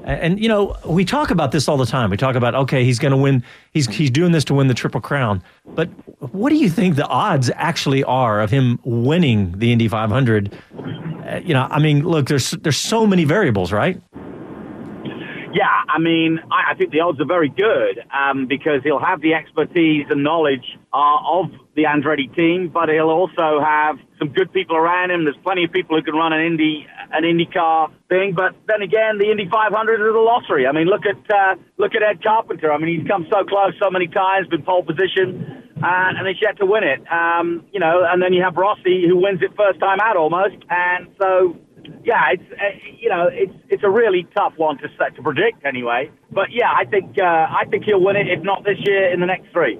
and you know we talk about this all the time. We talk about okay, he's going to win. He's he's doing this to win the Triple Crown. But what do you think the odds actually are of him winning the Indy 500? Uh, you know, I mean, look, there's there's so many variables, right? Yeah, I mean, I, I think the odds are very good um, because he'll have the expertise and knowledge uh, of the Andretti team, but he'll also have some good people around him. There's plenty of people who can run an Indy an IndyCar thing, but then again, the Indy 500 is a lottery. I mean, look at uh, look at Ed Carpenter. I mean, he's come so close so many times, been pole position, uh, and he's yet to win it. Um, you know, and then you have Rossi who wins it first time out almost, and so yeah, it's uh, you know it's it's a really tough one to set to predict anyway. But yeah, I think uh, I think he'll win it if not this year, in the next three.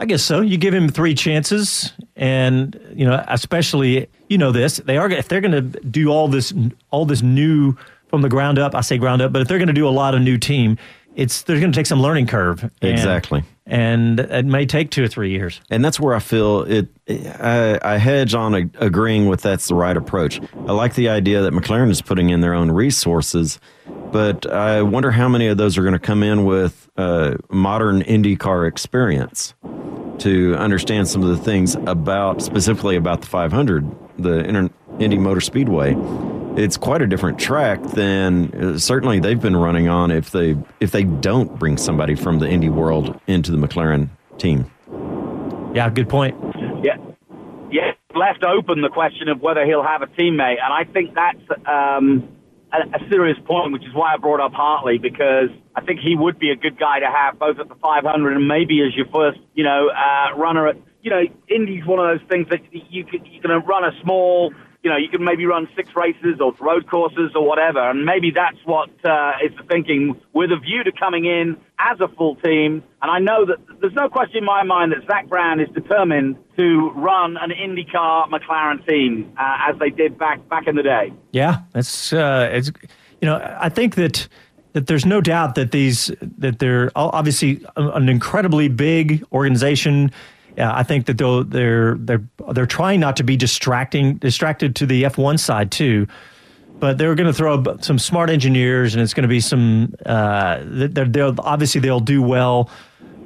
I guess so. You give him three chances, and you know, especially you know this. They are if they're going to do all this all this new from the ground up. I say ground up, but if they're going to do a lot of new team, it's they're going to take some learning curve. And, Exactly. and it may take two or three years. And that's where I feel it. I, I hedge on a, agreeing with that's the right approach. I like the idea that McLaren is putting in their own resources, but I wonder how many of those are going to come in with uh, modern IndyCar experience to understand some of the things about specifically about the 500, the Inter- Indy Motor Speedway. It's quite a different track than uh, certainly they've been running on. If they if they don't bring somebody from the Indy world into the McLaren team. Yeah, good point. Yeah, yeah. Left open the question of whether he'll have a teammate, and I think that's um, a, serious point, which is why I brought up Hartley because I think he would be a good guy to have both at the 500 and maybe as your first, you know, uh, runner at. You know, Indy's one of those things that you can you can run a small you know, you can maybe run six races or road courses or whatever, and maybe that's what uh, is the thinking with a view to coming in as a full team. And I know that there's no question in my mind that Zak Brown is determined to run an IndyCar McLaren team uh, as they did back back in the day. Yeah, it's uh, it's you know I think that that there's no doubt that these that they're obviously an incredibly big organization. Yeah, I think that they'll, they're they're they're trying not to be distracting distracted to the F1 side too, but they're going to throw some smart engineers, and it's going to be some. Uh, they're, they'll obviously they'll do well,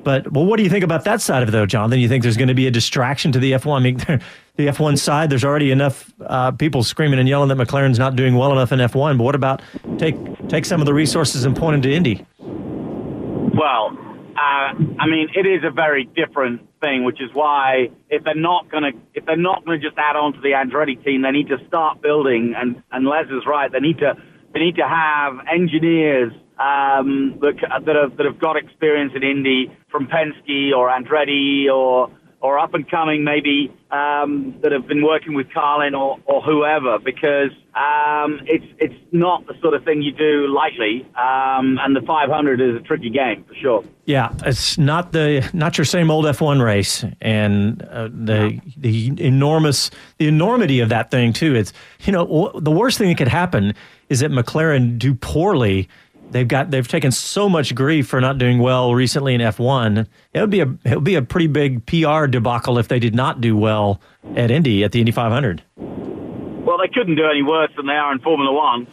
but well, what do you think about that side of it, though, Jonathan? You think there's going to be a distraction to the F1? I mean, the F1 side, there's already enough uh, people screaming and yelling that McLaren's not doing well enough in F1. But what about take take some of the resources and point them to Indy? Well, uh, I mean, it is a very different thing, which is why if they're not going to if they're not going to just add on to the Andretti team, they need to start building. And and Les is right; they need to they need to have engineers um, that that have that have got experience in Indy from Penske or Andretti or or up and coming maybe um, that have been working with Carlin or, or whoever because um, it's it's not the sort of thing you do lightly, um, and the 500 is a tricky game for sure. Yeah, it's not the not your same old F1 race, and uh, the the enormous the enormity of that thing too. It's you know w- the worst thing that could happen is that McLaren do poorly. They've got they've taken so much grief for not doing well recently in F1. It would be a it would be a pretty big PR debacle if they did not do well at Indy at the Indy 500. Well, they couldn't do any worse than they are in Formula One.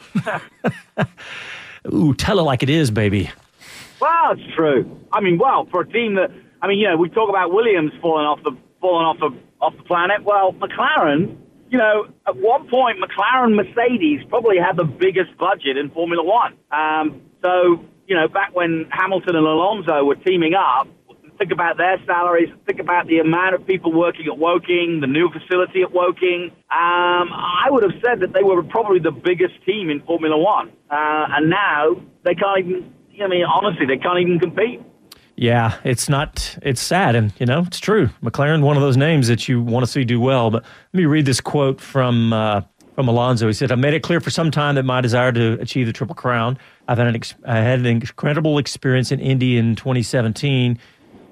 Ooh, tell it like it is, baby. Well, it's true. I mean, well, for a team that I mean, you know, we talk about Williams falling off the falling off the off the planet. Well, McLaren, you know, at one point, McLaren Mercedes probably had the biggest budget in Formula One. Um, so, you know, back when Hamilton and Alonso were teaming up, think about their salaries, think about the amount of people working at Woking, the new facility at Woking. Um, I would have said that they were probably the biggest team in Formula One, uh, and now they can't even. I mean, honestly, they can't even compete. Yeah, it's not. It's sad, and you know it's true. McLaren, one of those names that you want to see do well. But let me read this quote from uh, from Alonso. He said, "I've made it clear for some time that my desire to achieve the triple crown. I've had an ex- I had an incredible experience in Indy in 2017."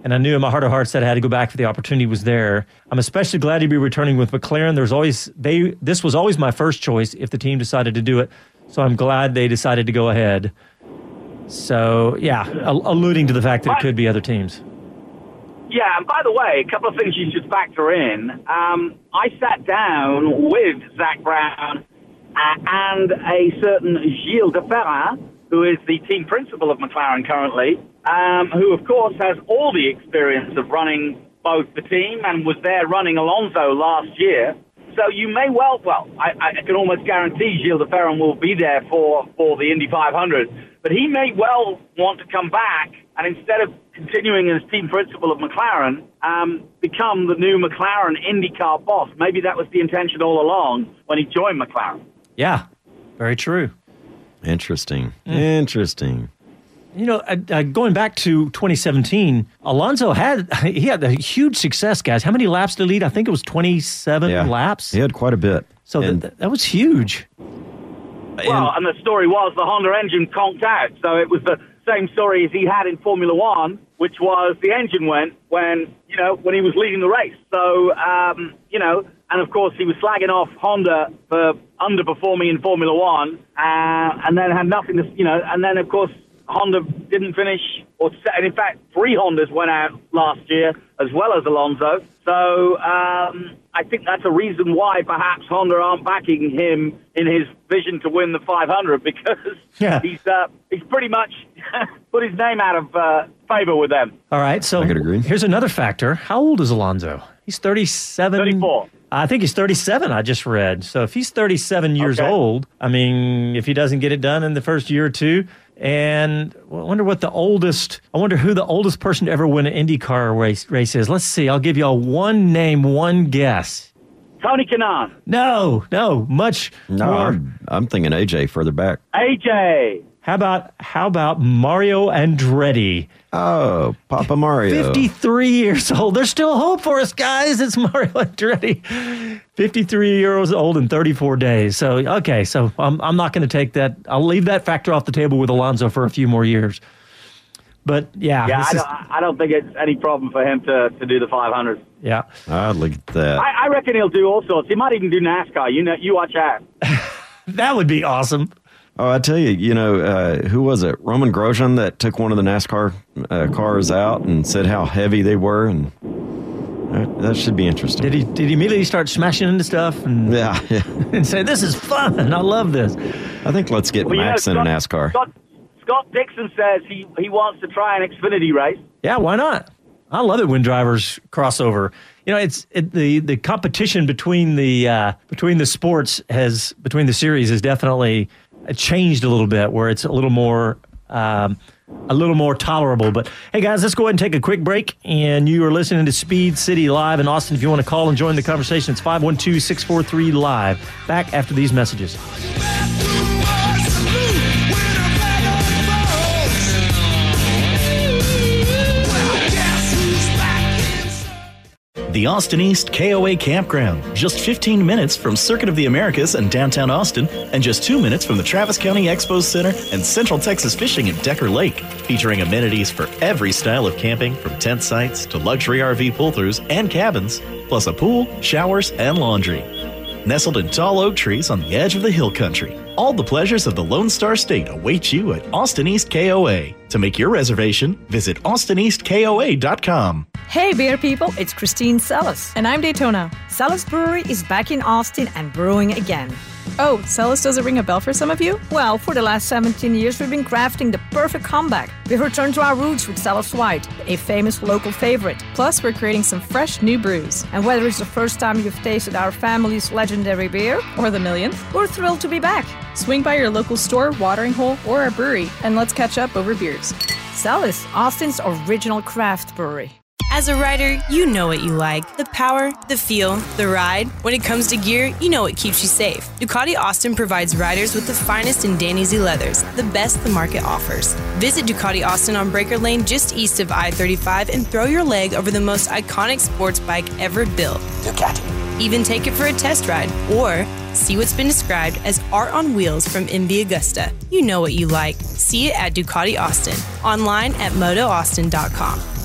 And I knew in my heart of hearts that I had to go back if the opportunity was there. I'm especially glad to be returning with McLaren. There's always they. This was always my first choice if the team decided to do it. So I'm glad they decided to go ahead. So yeah, al- alluding to the fact that it could be other teams. Yeah, and by the way, a couple of things you should factor in. Um, I sat down with Zak Brown uh, and a certain Gil de Ferran, who is the team principal of McLaren currently, um, who, of course, has all the experience of running both the team and was there running Alonso last year. So you may well, well, I, I can almost guarantee Gil de Ferran will be there for, for the Indy 500, but he may well want to come back and instead of continuing as team principal of McLaren, um, become the new McLaren IndyCar boss. Maybe that was the intention all along when he joined McLaren. Yeah, very true. Interesting. Interesting. You know, uh, uh, going back to 2017, Alonso had he had a huge success, guys. How many laps did he lead? I think it was 27 Yeah. laps. He had quite a bit. So And- th- that was huge. Well, and the story was the Honda engine conked out. So it was the same story as he had in Formula One, which was the engine went when, you know, when he was leading the race. So, um, you know, and of course he was slagging off Honda for underperforming in Formula One, uh, and then had nothing to, you know, and then of course Honda didn't finish, or and in fact three Hondas went out last year as well as Alonso. So um, I think that's a reason why perhaps Honda aren't backing him in his vision to win the 500 because Yeah. he's uh, he's pretty much put his name out of uh, favor with them. All right, so here's another factor. How old is Alonso? He's 37. 34. I think he's 37, I just read. So if he's 37 years Okay. old, I mean, if he doesn't get it done in the first year or two, and I wonder what the oldest, I wonder who the oldest person to ever win an IndyCar race, race is. Let's see. I'll give y'all one name, one guess. Tony Kanaan, No, no, much No, more. I'm, I'm thinking AJ further back. AJ. How about how about Mario Andretti? Oh, Papa Mario. 53 years old. There's still hope for us, guys. It's Mario Andretti. 53 years old in 34 days. So, okay, so I'm, I'm not going to take that. I'll leave that factor off the table with Alonso for a few more years. But yeah, Yeah, I is- don't, I don't think it's any problem for him to, to do the 500. yeah. I'd look at that. I, I reckon he'll do all sorts. He might even do NASCAR. You know, you watch out. That would be awesome. Oh, I tell you, you know, uh, who was it? Romain Grosjean that took one of the NASCAR uh, cars out and said how heavy they were, and that, that should be interesting. Did he did he immediately start smashing into stuff and Yeah, yeah. and say this is fun? I love this. I think let's get Well, you know, Max in a NASCAR. Scott, Scott Dixon says he, he wants to try an Xfinity race. Yeah, why not? I love it when drivers crossover. You know, it's it, the the competition between the uh, between the sports has between the series has definitely changed a little bit, where it's a little more um, a little more tolerable. But hey, guys, let's go ahead and take a quick break. And you are listening to Speed City Live in Austin. If you want to call and join the conversation, it's 512 643 Live. Back after these messages. The Austin East KOA Campground, just 15 minutes from Circuit of the Americas and downtown Austin, and just two minutes from the Travis County Expo Center and Central Texas Fishing at Decker Lake, featuring amenities for every style of camping from tent sites to luxury RV pull throughs and cabins, plus a pool, showers, and laundry. Nestled in tall oak trees on the edge of the hill country, all the pleasures of the Lone Star State await you at Austin East KOA. To make your reservation, visit austineastkoa.com. Hey, beer people, it's Christine Celis. And I'm Daytona. Celis Brewery is back in Austin and brewing again. Oh, Celis does it ring a bell for some of you? Well, for the last 17 years, we've been crafting the perfect comeback. We've returned to our roots with Celis White, a famous local favorite. Plus, we're creating some fresh new brews. And whether it's the first time you've tasted our family's legendary beer, Or the millionth. we're thrilled to be back. Swing by your local store, watering hole, or our brewery, and let's catch up over beers. Celis, Austin's original craft brewery. As a rider, you know what you like the power, the feel, the ride. When it comes to gear, you know what keeps you safe. Ducati Austin provides riders with the finest in Dainese leathers, the best the market offers. Visit Ducati Austin on Breaker Lane just east of I 35 and throw your leg over the most iconic sports bike ever built. Ducati. Even take it for a test ride or see what's been described as art on wheels from MV Agusta. You know what you like. See it at Ducati Austin. Online at motoaustin.com.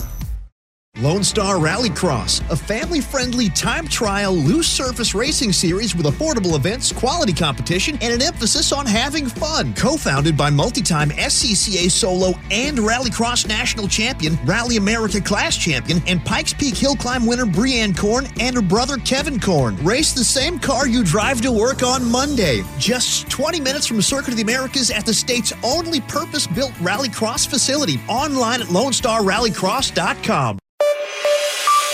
Lone Star Rallycross, a family friendly time trial loose surface racing series with affordable events, quality competition, and an emphasis on having fun. Co founded by multi time SCCA solo and Rallycross national champion, Rally America class champion, and Pikes Peak Hill Climb winner Brianne Korn and her brother Kevin Korn. Race the same car you drive to work on Monday. Just 20 minutes from Circuit of the Americas at the state's only purpose built Rallycross facility. Online at LoneStarRallycross.com.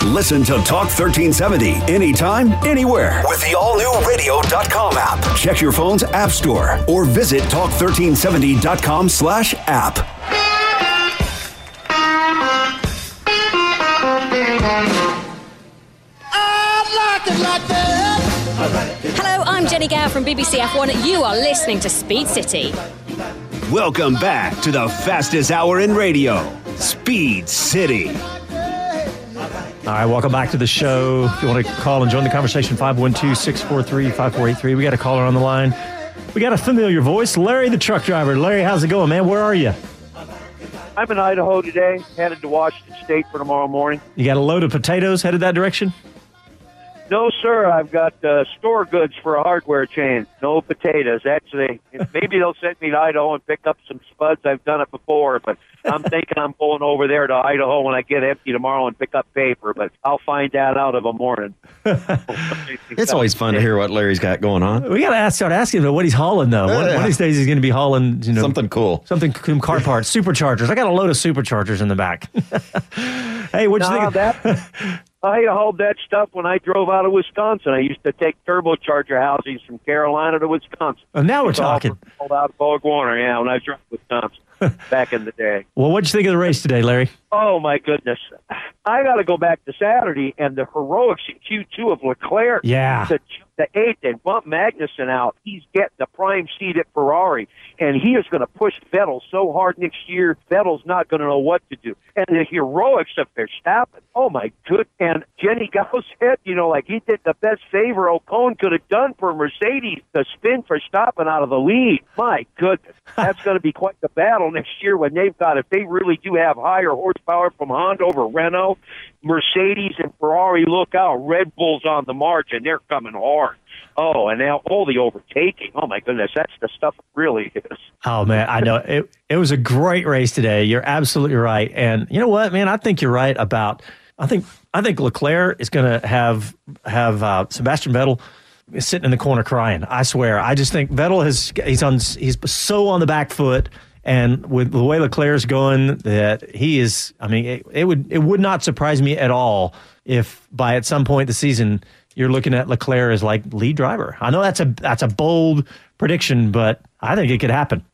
Listen to Talk 1370 anytime, anywhere with the all new radio.com app. Check your phone's app store or visit talk1370.com slash app. Hello, I'm Jenny Gow from BBC F1. You are listening to Speed City. Welcome back to the fastest hour in radio, Speed City. All right, welcome back to the show. If you want to call and join the conversation, 512 643 5483. We got a caller on the line. We got a familiar voice, Larry the truck driver. Larry, how's it going, man? Where are you? I'm in Idaho today, headed to Washington State for tomorrow morning. You got a load of potatoes headed that direction? No, sir. I've got uh, store goods for a hardware chain. No potatoes. Actually, maybe they'll send me to Idaho and pick up some spuds. I've done it before, but I'm thinking I'm pulling over there to Idaho when I get empty tomorrow and pick up paper. But I'll find that out of a morning. It's always fun to hear what Larry's got going on. We got to ask, start asking him what he's hauling, though. One, one of these days he's going to be hauling, you know, Something cool. something some car parts, superchargers. I got a load of superchargers in the back. hey, what'd you No, think? Of, that I hauled that stuff when I drove out of Wisconsin. I used to take turbocharger housings from Carolina to Wisconsin. Oh, now we're It's talking. Hauled out of Borg Warner, yeah, when I drove Wisconsin back in the day. well, what'd you think of the race today, Larry? Oh my goodness! I got to go back to Saturday and the heroics in Q2 of Leclerc. Yeah. The, the eighth and bump Magnussen out. He's getting the prime seat at Ferrari, and he is going to push Vettel so hard next year. Vettel's not going to know what to do. And the heroics of Verstappen. Oh my good! And Jenny Gow said, you know, like he did the best favor Ocon could have done for Mercedes to spin Verstappen out of the lead. My goodness, that's going to be quite the battle next year when they've got if they really do have higher horsepower from Honda over Renault, Mercedes and Ferrari. Look out, Red Bull's on the margin. They're coming hard. Oh, and now all the overtaking. Oh my goodness, that's the stuff it really is. Oh man, I know it. It was a great race today. You're absolutely right, and you know what, man? I think you're right about. I think I think Leclerc is going to have have uh, Sebastian Vettel sitting in the corner crying. I swear. I just think Vettel has he's on he's so on the back foot, and with the way Leclerc's going, that he is. I mean, it, it would it would not surprise me at all if by at some point the season you're looking at Leclerc as like lead driver. I know that's a that's a bold prediction, but I think it could happen.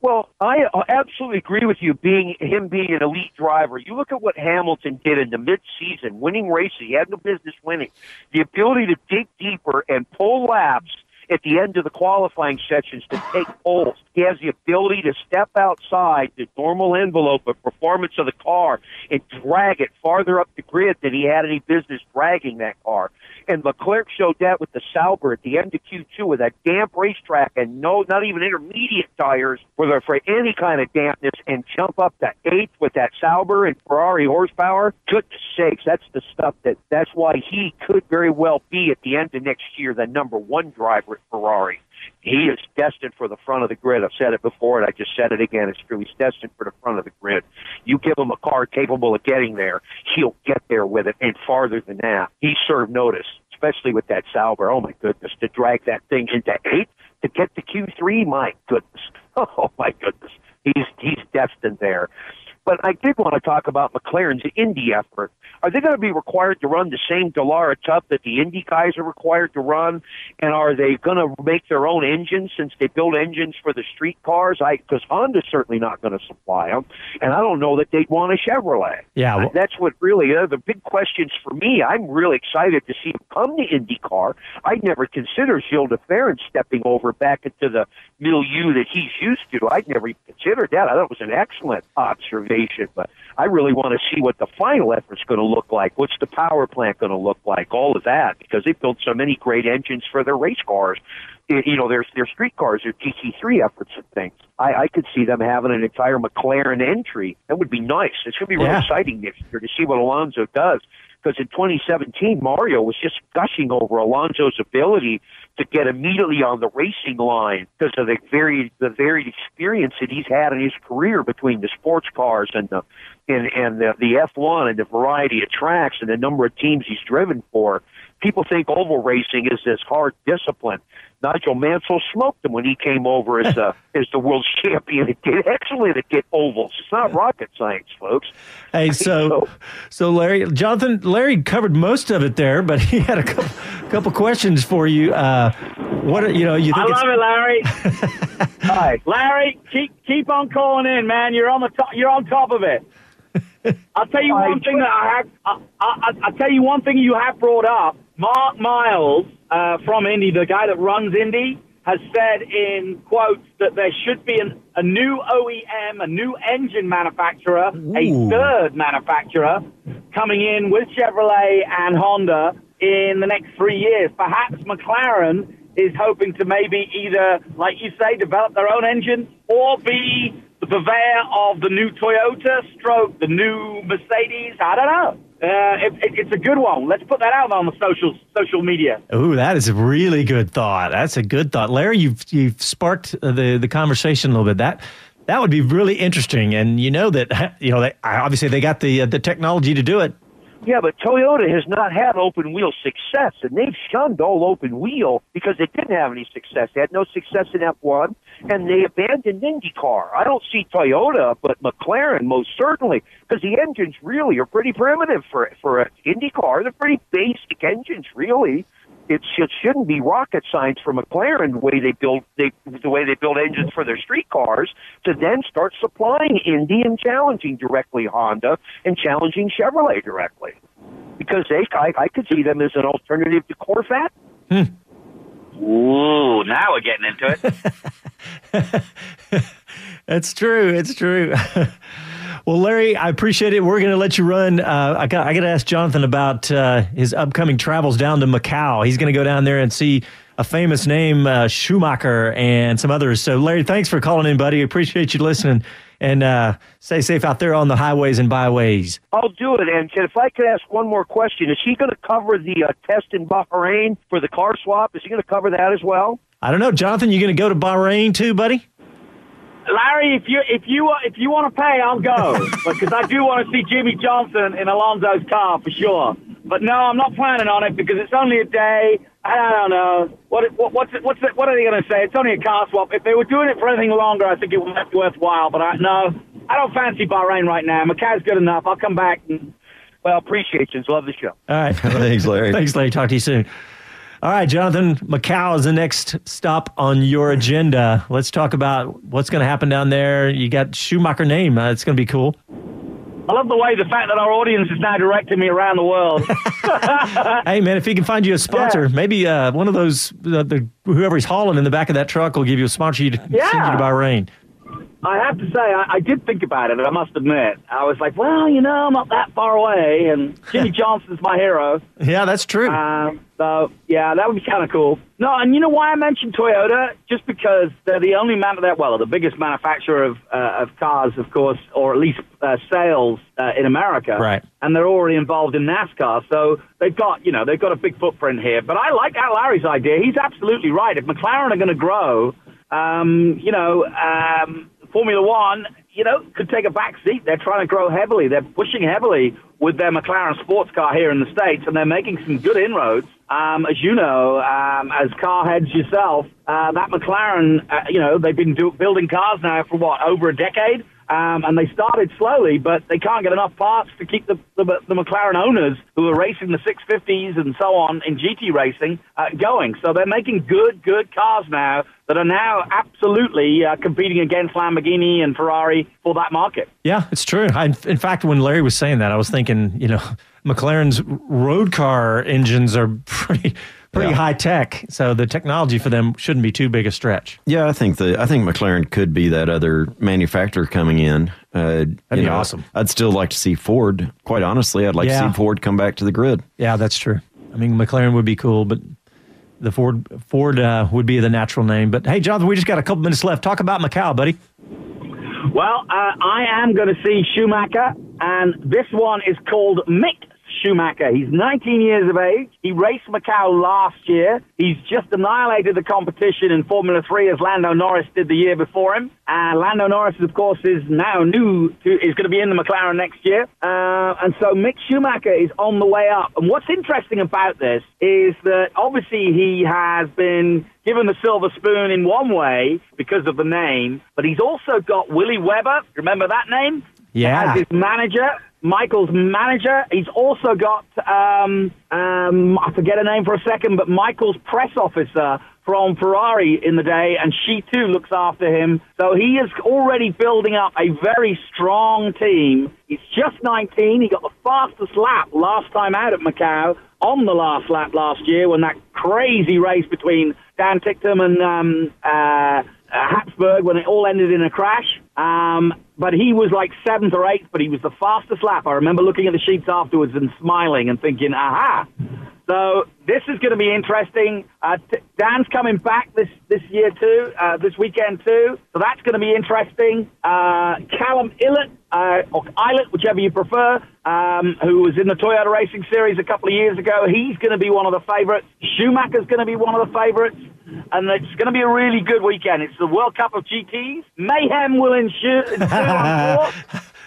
Well, I absolutely agree with you. Being him being an elite driver, you look at what Hamilton did in the mid-season, winning races. He had no business winning. The ability to dig deeper and pull laps at the end of the qualifying sections to take poles. He has the ability to step outside the normal envelope of performance of the car and drag it farther up the grid than he had any business dragging that car. And Leclerc showed that with the Sauber at the end of Q2 with that damp racetrack and no, not even intermediate tires were there for any kind of dampness and jump up to eighth with that Sauber and Ferrari horsepower. Goodness sakes, that's the stuff that, that's why he could very well be at the end of next year the number one driver Ferrari. He is destined for the front of the grid. I've said it before, and I just said it again. It's true. He's destined for the front of the grid. You give him a car capable of getting there, he'll get there with it, and farther than that. He served notice, especially with that Sauber. Oh my goodness, to drag that thing into eighth to get to Q3. My goodness. Oh my goodness. He's he's destined there. But I did want to talk about McLaren's Indy effort. Are they going to be required to run the same Dallara tub that the Indy guys are required to run? And are they going to make their own engines since they build engines for the street cars? I because Honda's certainly not going to supply them, and I don't know that they'd want a Chevrolet. Yeah, well- that's what really are the big questions for me. I'm really excited to see him come to IndyCar. I'd never consider Gil de Ferran stepping over back into the milieu that he's used to. I'd never even considered that. I thought it was an excellent observation, but I really want to see what the final effort's going to look like. What's the power plant going to look like? All of that because they built so many great engines for their race cars. You know, their their street cars, their GT3 efforts and things. I, I could see them having an entire McLaren entry. That would be nice. It's going to be really Yeah. exciting next year to see what Alonso does. Because in 2017, Mario was just gushing over Alonso's ability to get immediately on the racing line because of the varied the varied experience that he's had in his career between the sports cars and the and and the, the F1 and the variety of tracks and the number of teams he's driven for. People think oval racing is this hard discipline. Nigel Mansell smoked him when he came over as uh, as the world champion. It did excellent at get ovals. It's not rocket science, folks. Hey, so so Larry, Jonathan, Larry covered most of it there, but he had a couple, couple questions for you. Uh, what are- you know? You think I love it, Larry. Hi, Larry. Keep keep on calling in, man. You're on the top. You're on top of it. I'll tell you one thing that I have. I, I, I'll tell you one thing you have brought up. Mark Miles uh, from Indy, the guy that runs Indy, has said in quotes that there should be an, a new OEM, a new engine manufacturer, a third manufacturer coming in with Chevrolet and Honda in the next three years. Perhaps McLaren is hoping to maybe either, like you say, develop their own engine or be the purveyor of the new Toyota stroke, the new Mercedes. I don't know. Uh, it, it, it's a good one. Let's put that out on the social social media. Ooh, that is a really good thought. That's a good thought, Larry. You've you've sparked the the conversation a little bit. That that would be really interesting. And you know that you know they, obviously they got the uh, the technology to do it. Yeah, but Toyota has not had open wheel success, and they've shunned all open wheel because they didn't have any success. They had no success in F1, and they abandoned IndyCar. I don't see Toyota, but McLaren most certainly, because the engines really are pretty primitive for for IndyCar. They're pretty basic engines, really. It, it shouldn't be rocket science for McLaren the way they build they, the way they build engines for their street cars to then start supplying Indy and challenging directly Honda and challenging Chevrolet directly because they I, I could see them as an alternative to Corvette. Hmm. Ooh, now we're getting into it. It's true. It's true. well, Larry, I appreciate it. We're going to let you run. Uh, I got I got to ask Jonathan about uh, his upcoming travels down to Macau. He's going to go down there and see a famous name, uh, Schumacher, and some others. So, Larry, thanks for calling in, buddy. Appreciate you listening, and uh, stay safe out there on the highways and byways. I'll do it. And if I could ask one more question, is he going to cover the uh, test in Bahrain for the car swap? Is he going to cover that as well? I don't know, Jonathan. You going to go to Bahrain too, buddy? Larry, if you if you if you want to pay, I'll go because I do want to see Jimmie Johnson in Alonso's car for sure. But no, I'm not planning on it because it's only a day. I don't know what what what's it, what's it, what are they going to say? It's only a car swap. If they were doing it for anything longer, I think it would be worthwhile. But I no, I don't fancy Bahrain right now. Macau's good enough. I'll come back. And, well, appreciate you. Love the show. All right. Thanks, Larry. Thanks, Larry. Talk to you soon. All right, Jonathan, Macau is the next stop on your agenda. Let's talk about what's going to happen down there. You got Schumacher name. Uh, it's going to be cool. I love the way the fact that our audience is now directing me around the world. hey, man, if he can find you a sponsor, maybe uh, one of those, uh, the, whoever's hauling in the back of that truck will give you a sponsor you to send you to Bahrain. I have to say, I, I did think about it. I must admit, I was like, well, you know, I'm not that far away, and Jimmie Johnson's my hero. Yeah, that's true. Um, so yeah, that would be kind of cool. No, and you know why I mentioned Toyota? Just because they're the only man that well, the biggest manufacturer of uh, of cars, of course, or at least uh, sales uh, in America. Right. And they're already involved in NASCAR, so they've got you know they've got a big footprint here. But I like Al Larry's idea. He's absolutely right. If McLaren are going to grow, um, you know, um, Formula One, you know, could take a back seat. They're trying to grow heavily. They're pushing heavily with their McLaren sports car here in the States, and they're making some good inroads. Um, as you know, um, as car heads yourself, uh, that McLaren, uh, you know, they've been do- building cars now for what, over a decade? Um, and they started slowly, but they can't get enough parts to keep the, the, the McLaren owners who are racing the 650s and so on in GT racing uh, going. So they're making good, good cars now that are now absolutely uh, competing against Lamborghini and Ferrari for that market. Yeah, it's true. I, in fact, when Larry was saying that, I was thinking, you know, McLaren's road car engines are pretty pretty yeah. high tech, so the technology for them shouldn't be too big a stretch. Yeah, I think the I think McLaren could be that other manufacturer coming in. Uh, That'd be know, awesome. I'd still like to see Ford. Quite honestly, I'd like yeah. to see Ford come back to the grid. Yeah, that's true. I mean, McLaren would be cool, but the Ford Ford uh, would be the natural name. But hey, Jonathan, we just got a couple minutes left. Talk about Macau, buddy. Well, uh, I am going to see Schumacher, and this one is called Mick Schumacher. He's 19 years of age. He raced Macau last year. He's just annihilated the competition in Formula 3 as Lando Norris did the year before him. And Lando Norris, of course, is now new to, is going to be in the McLaren next year. Uh, and so Mick Schumacher is on the way up. And what's interesting about this is that obviously he has been given the silver spoon in one way because of the name, but he's also got Willie Weber. Remember that name? Yeah. As his manager. Michael's manager. He's also got, um, um, I forget her name for a second, but Michael's press officer from Ferrari in the day, and she too looks after him. So he is already building up a very strong team. He's just 19. He got the fastest lap last time out at Macau on the last lap last year when that crazy race between Dan Ticktum and um, uh, Habsburg when it all ended in a crash. Um, but he was like seventh or eighth, but he was the fastest lap. I remember looking at the sheets afterwards and smiling and thinking, aha. So this is going to be interesting. Uh, t- Dan's coming back this, this year too, uh, this weekend too. So that's going to be interesting. Uh, Callum Ilott, uh, or Ilott, whichever you prefer, um, who was in the Toyota Racing Series a couple of years ago, he's going to be one of the favorites. Schumacher's going to be one of the favorites and it's going to be a really good weekend. It's the World Cup of GTs. Mayhem will ensue.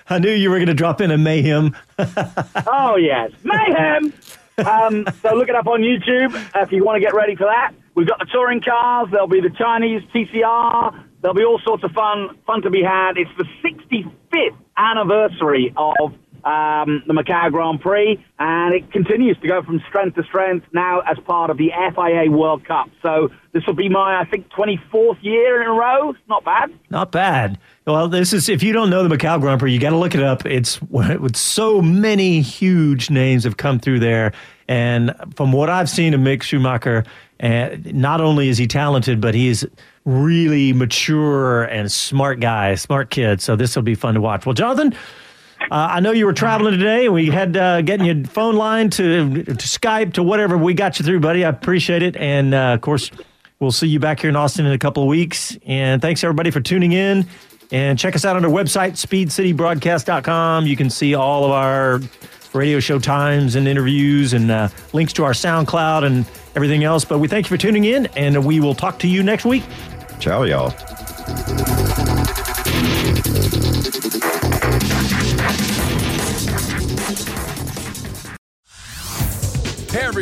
I knew you were going to drop in a mayhem. oh yes, mayhem. Um, so look it up on YouTube if you want to get ready for that. We've got the touring cars. There'll be the Chinese TCR. There'll be all sorts of fun fun to be had. It's the 65th anniversary of um, the Macau Grand Prix, and it continues to go from strength to strength now as part of the FIA World Cup. So this will be my, I think, 24th year in a row. Not bad. Not bad. Well, this is if you don't know the Macau Grand Prix, you got to look it up. It's with so many huge names have come through there, and from what I've seen of Mick Schumacher, and not only is he talented, but he's really mature and smart guy, smart kid. So this will be fun to watch. Well, Jonathan. Uh, I know you were traveling today. and We had uh, getting your phone line to, to Skype to whatever. We got you through, buddy. I appreciate it. And uh, of course, we'll see you back here in Austin in a couple of weeks. And thanks everybody for tuning in. And check us out on our website, speedcitybroadcast.com. You can see all of our radio show times and interviews and uh, links to our SoundCloud and everything else. But we thank you for tuning in, and we will talk to you next week. Ciao, y'all.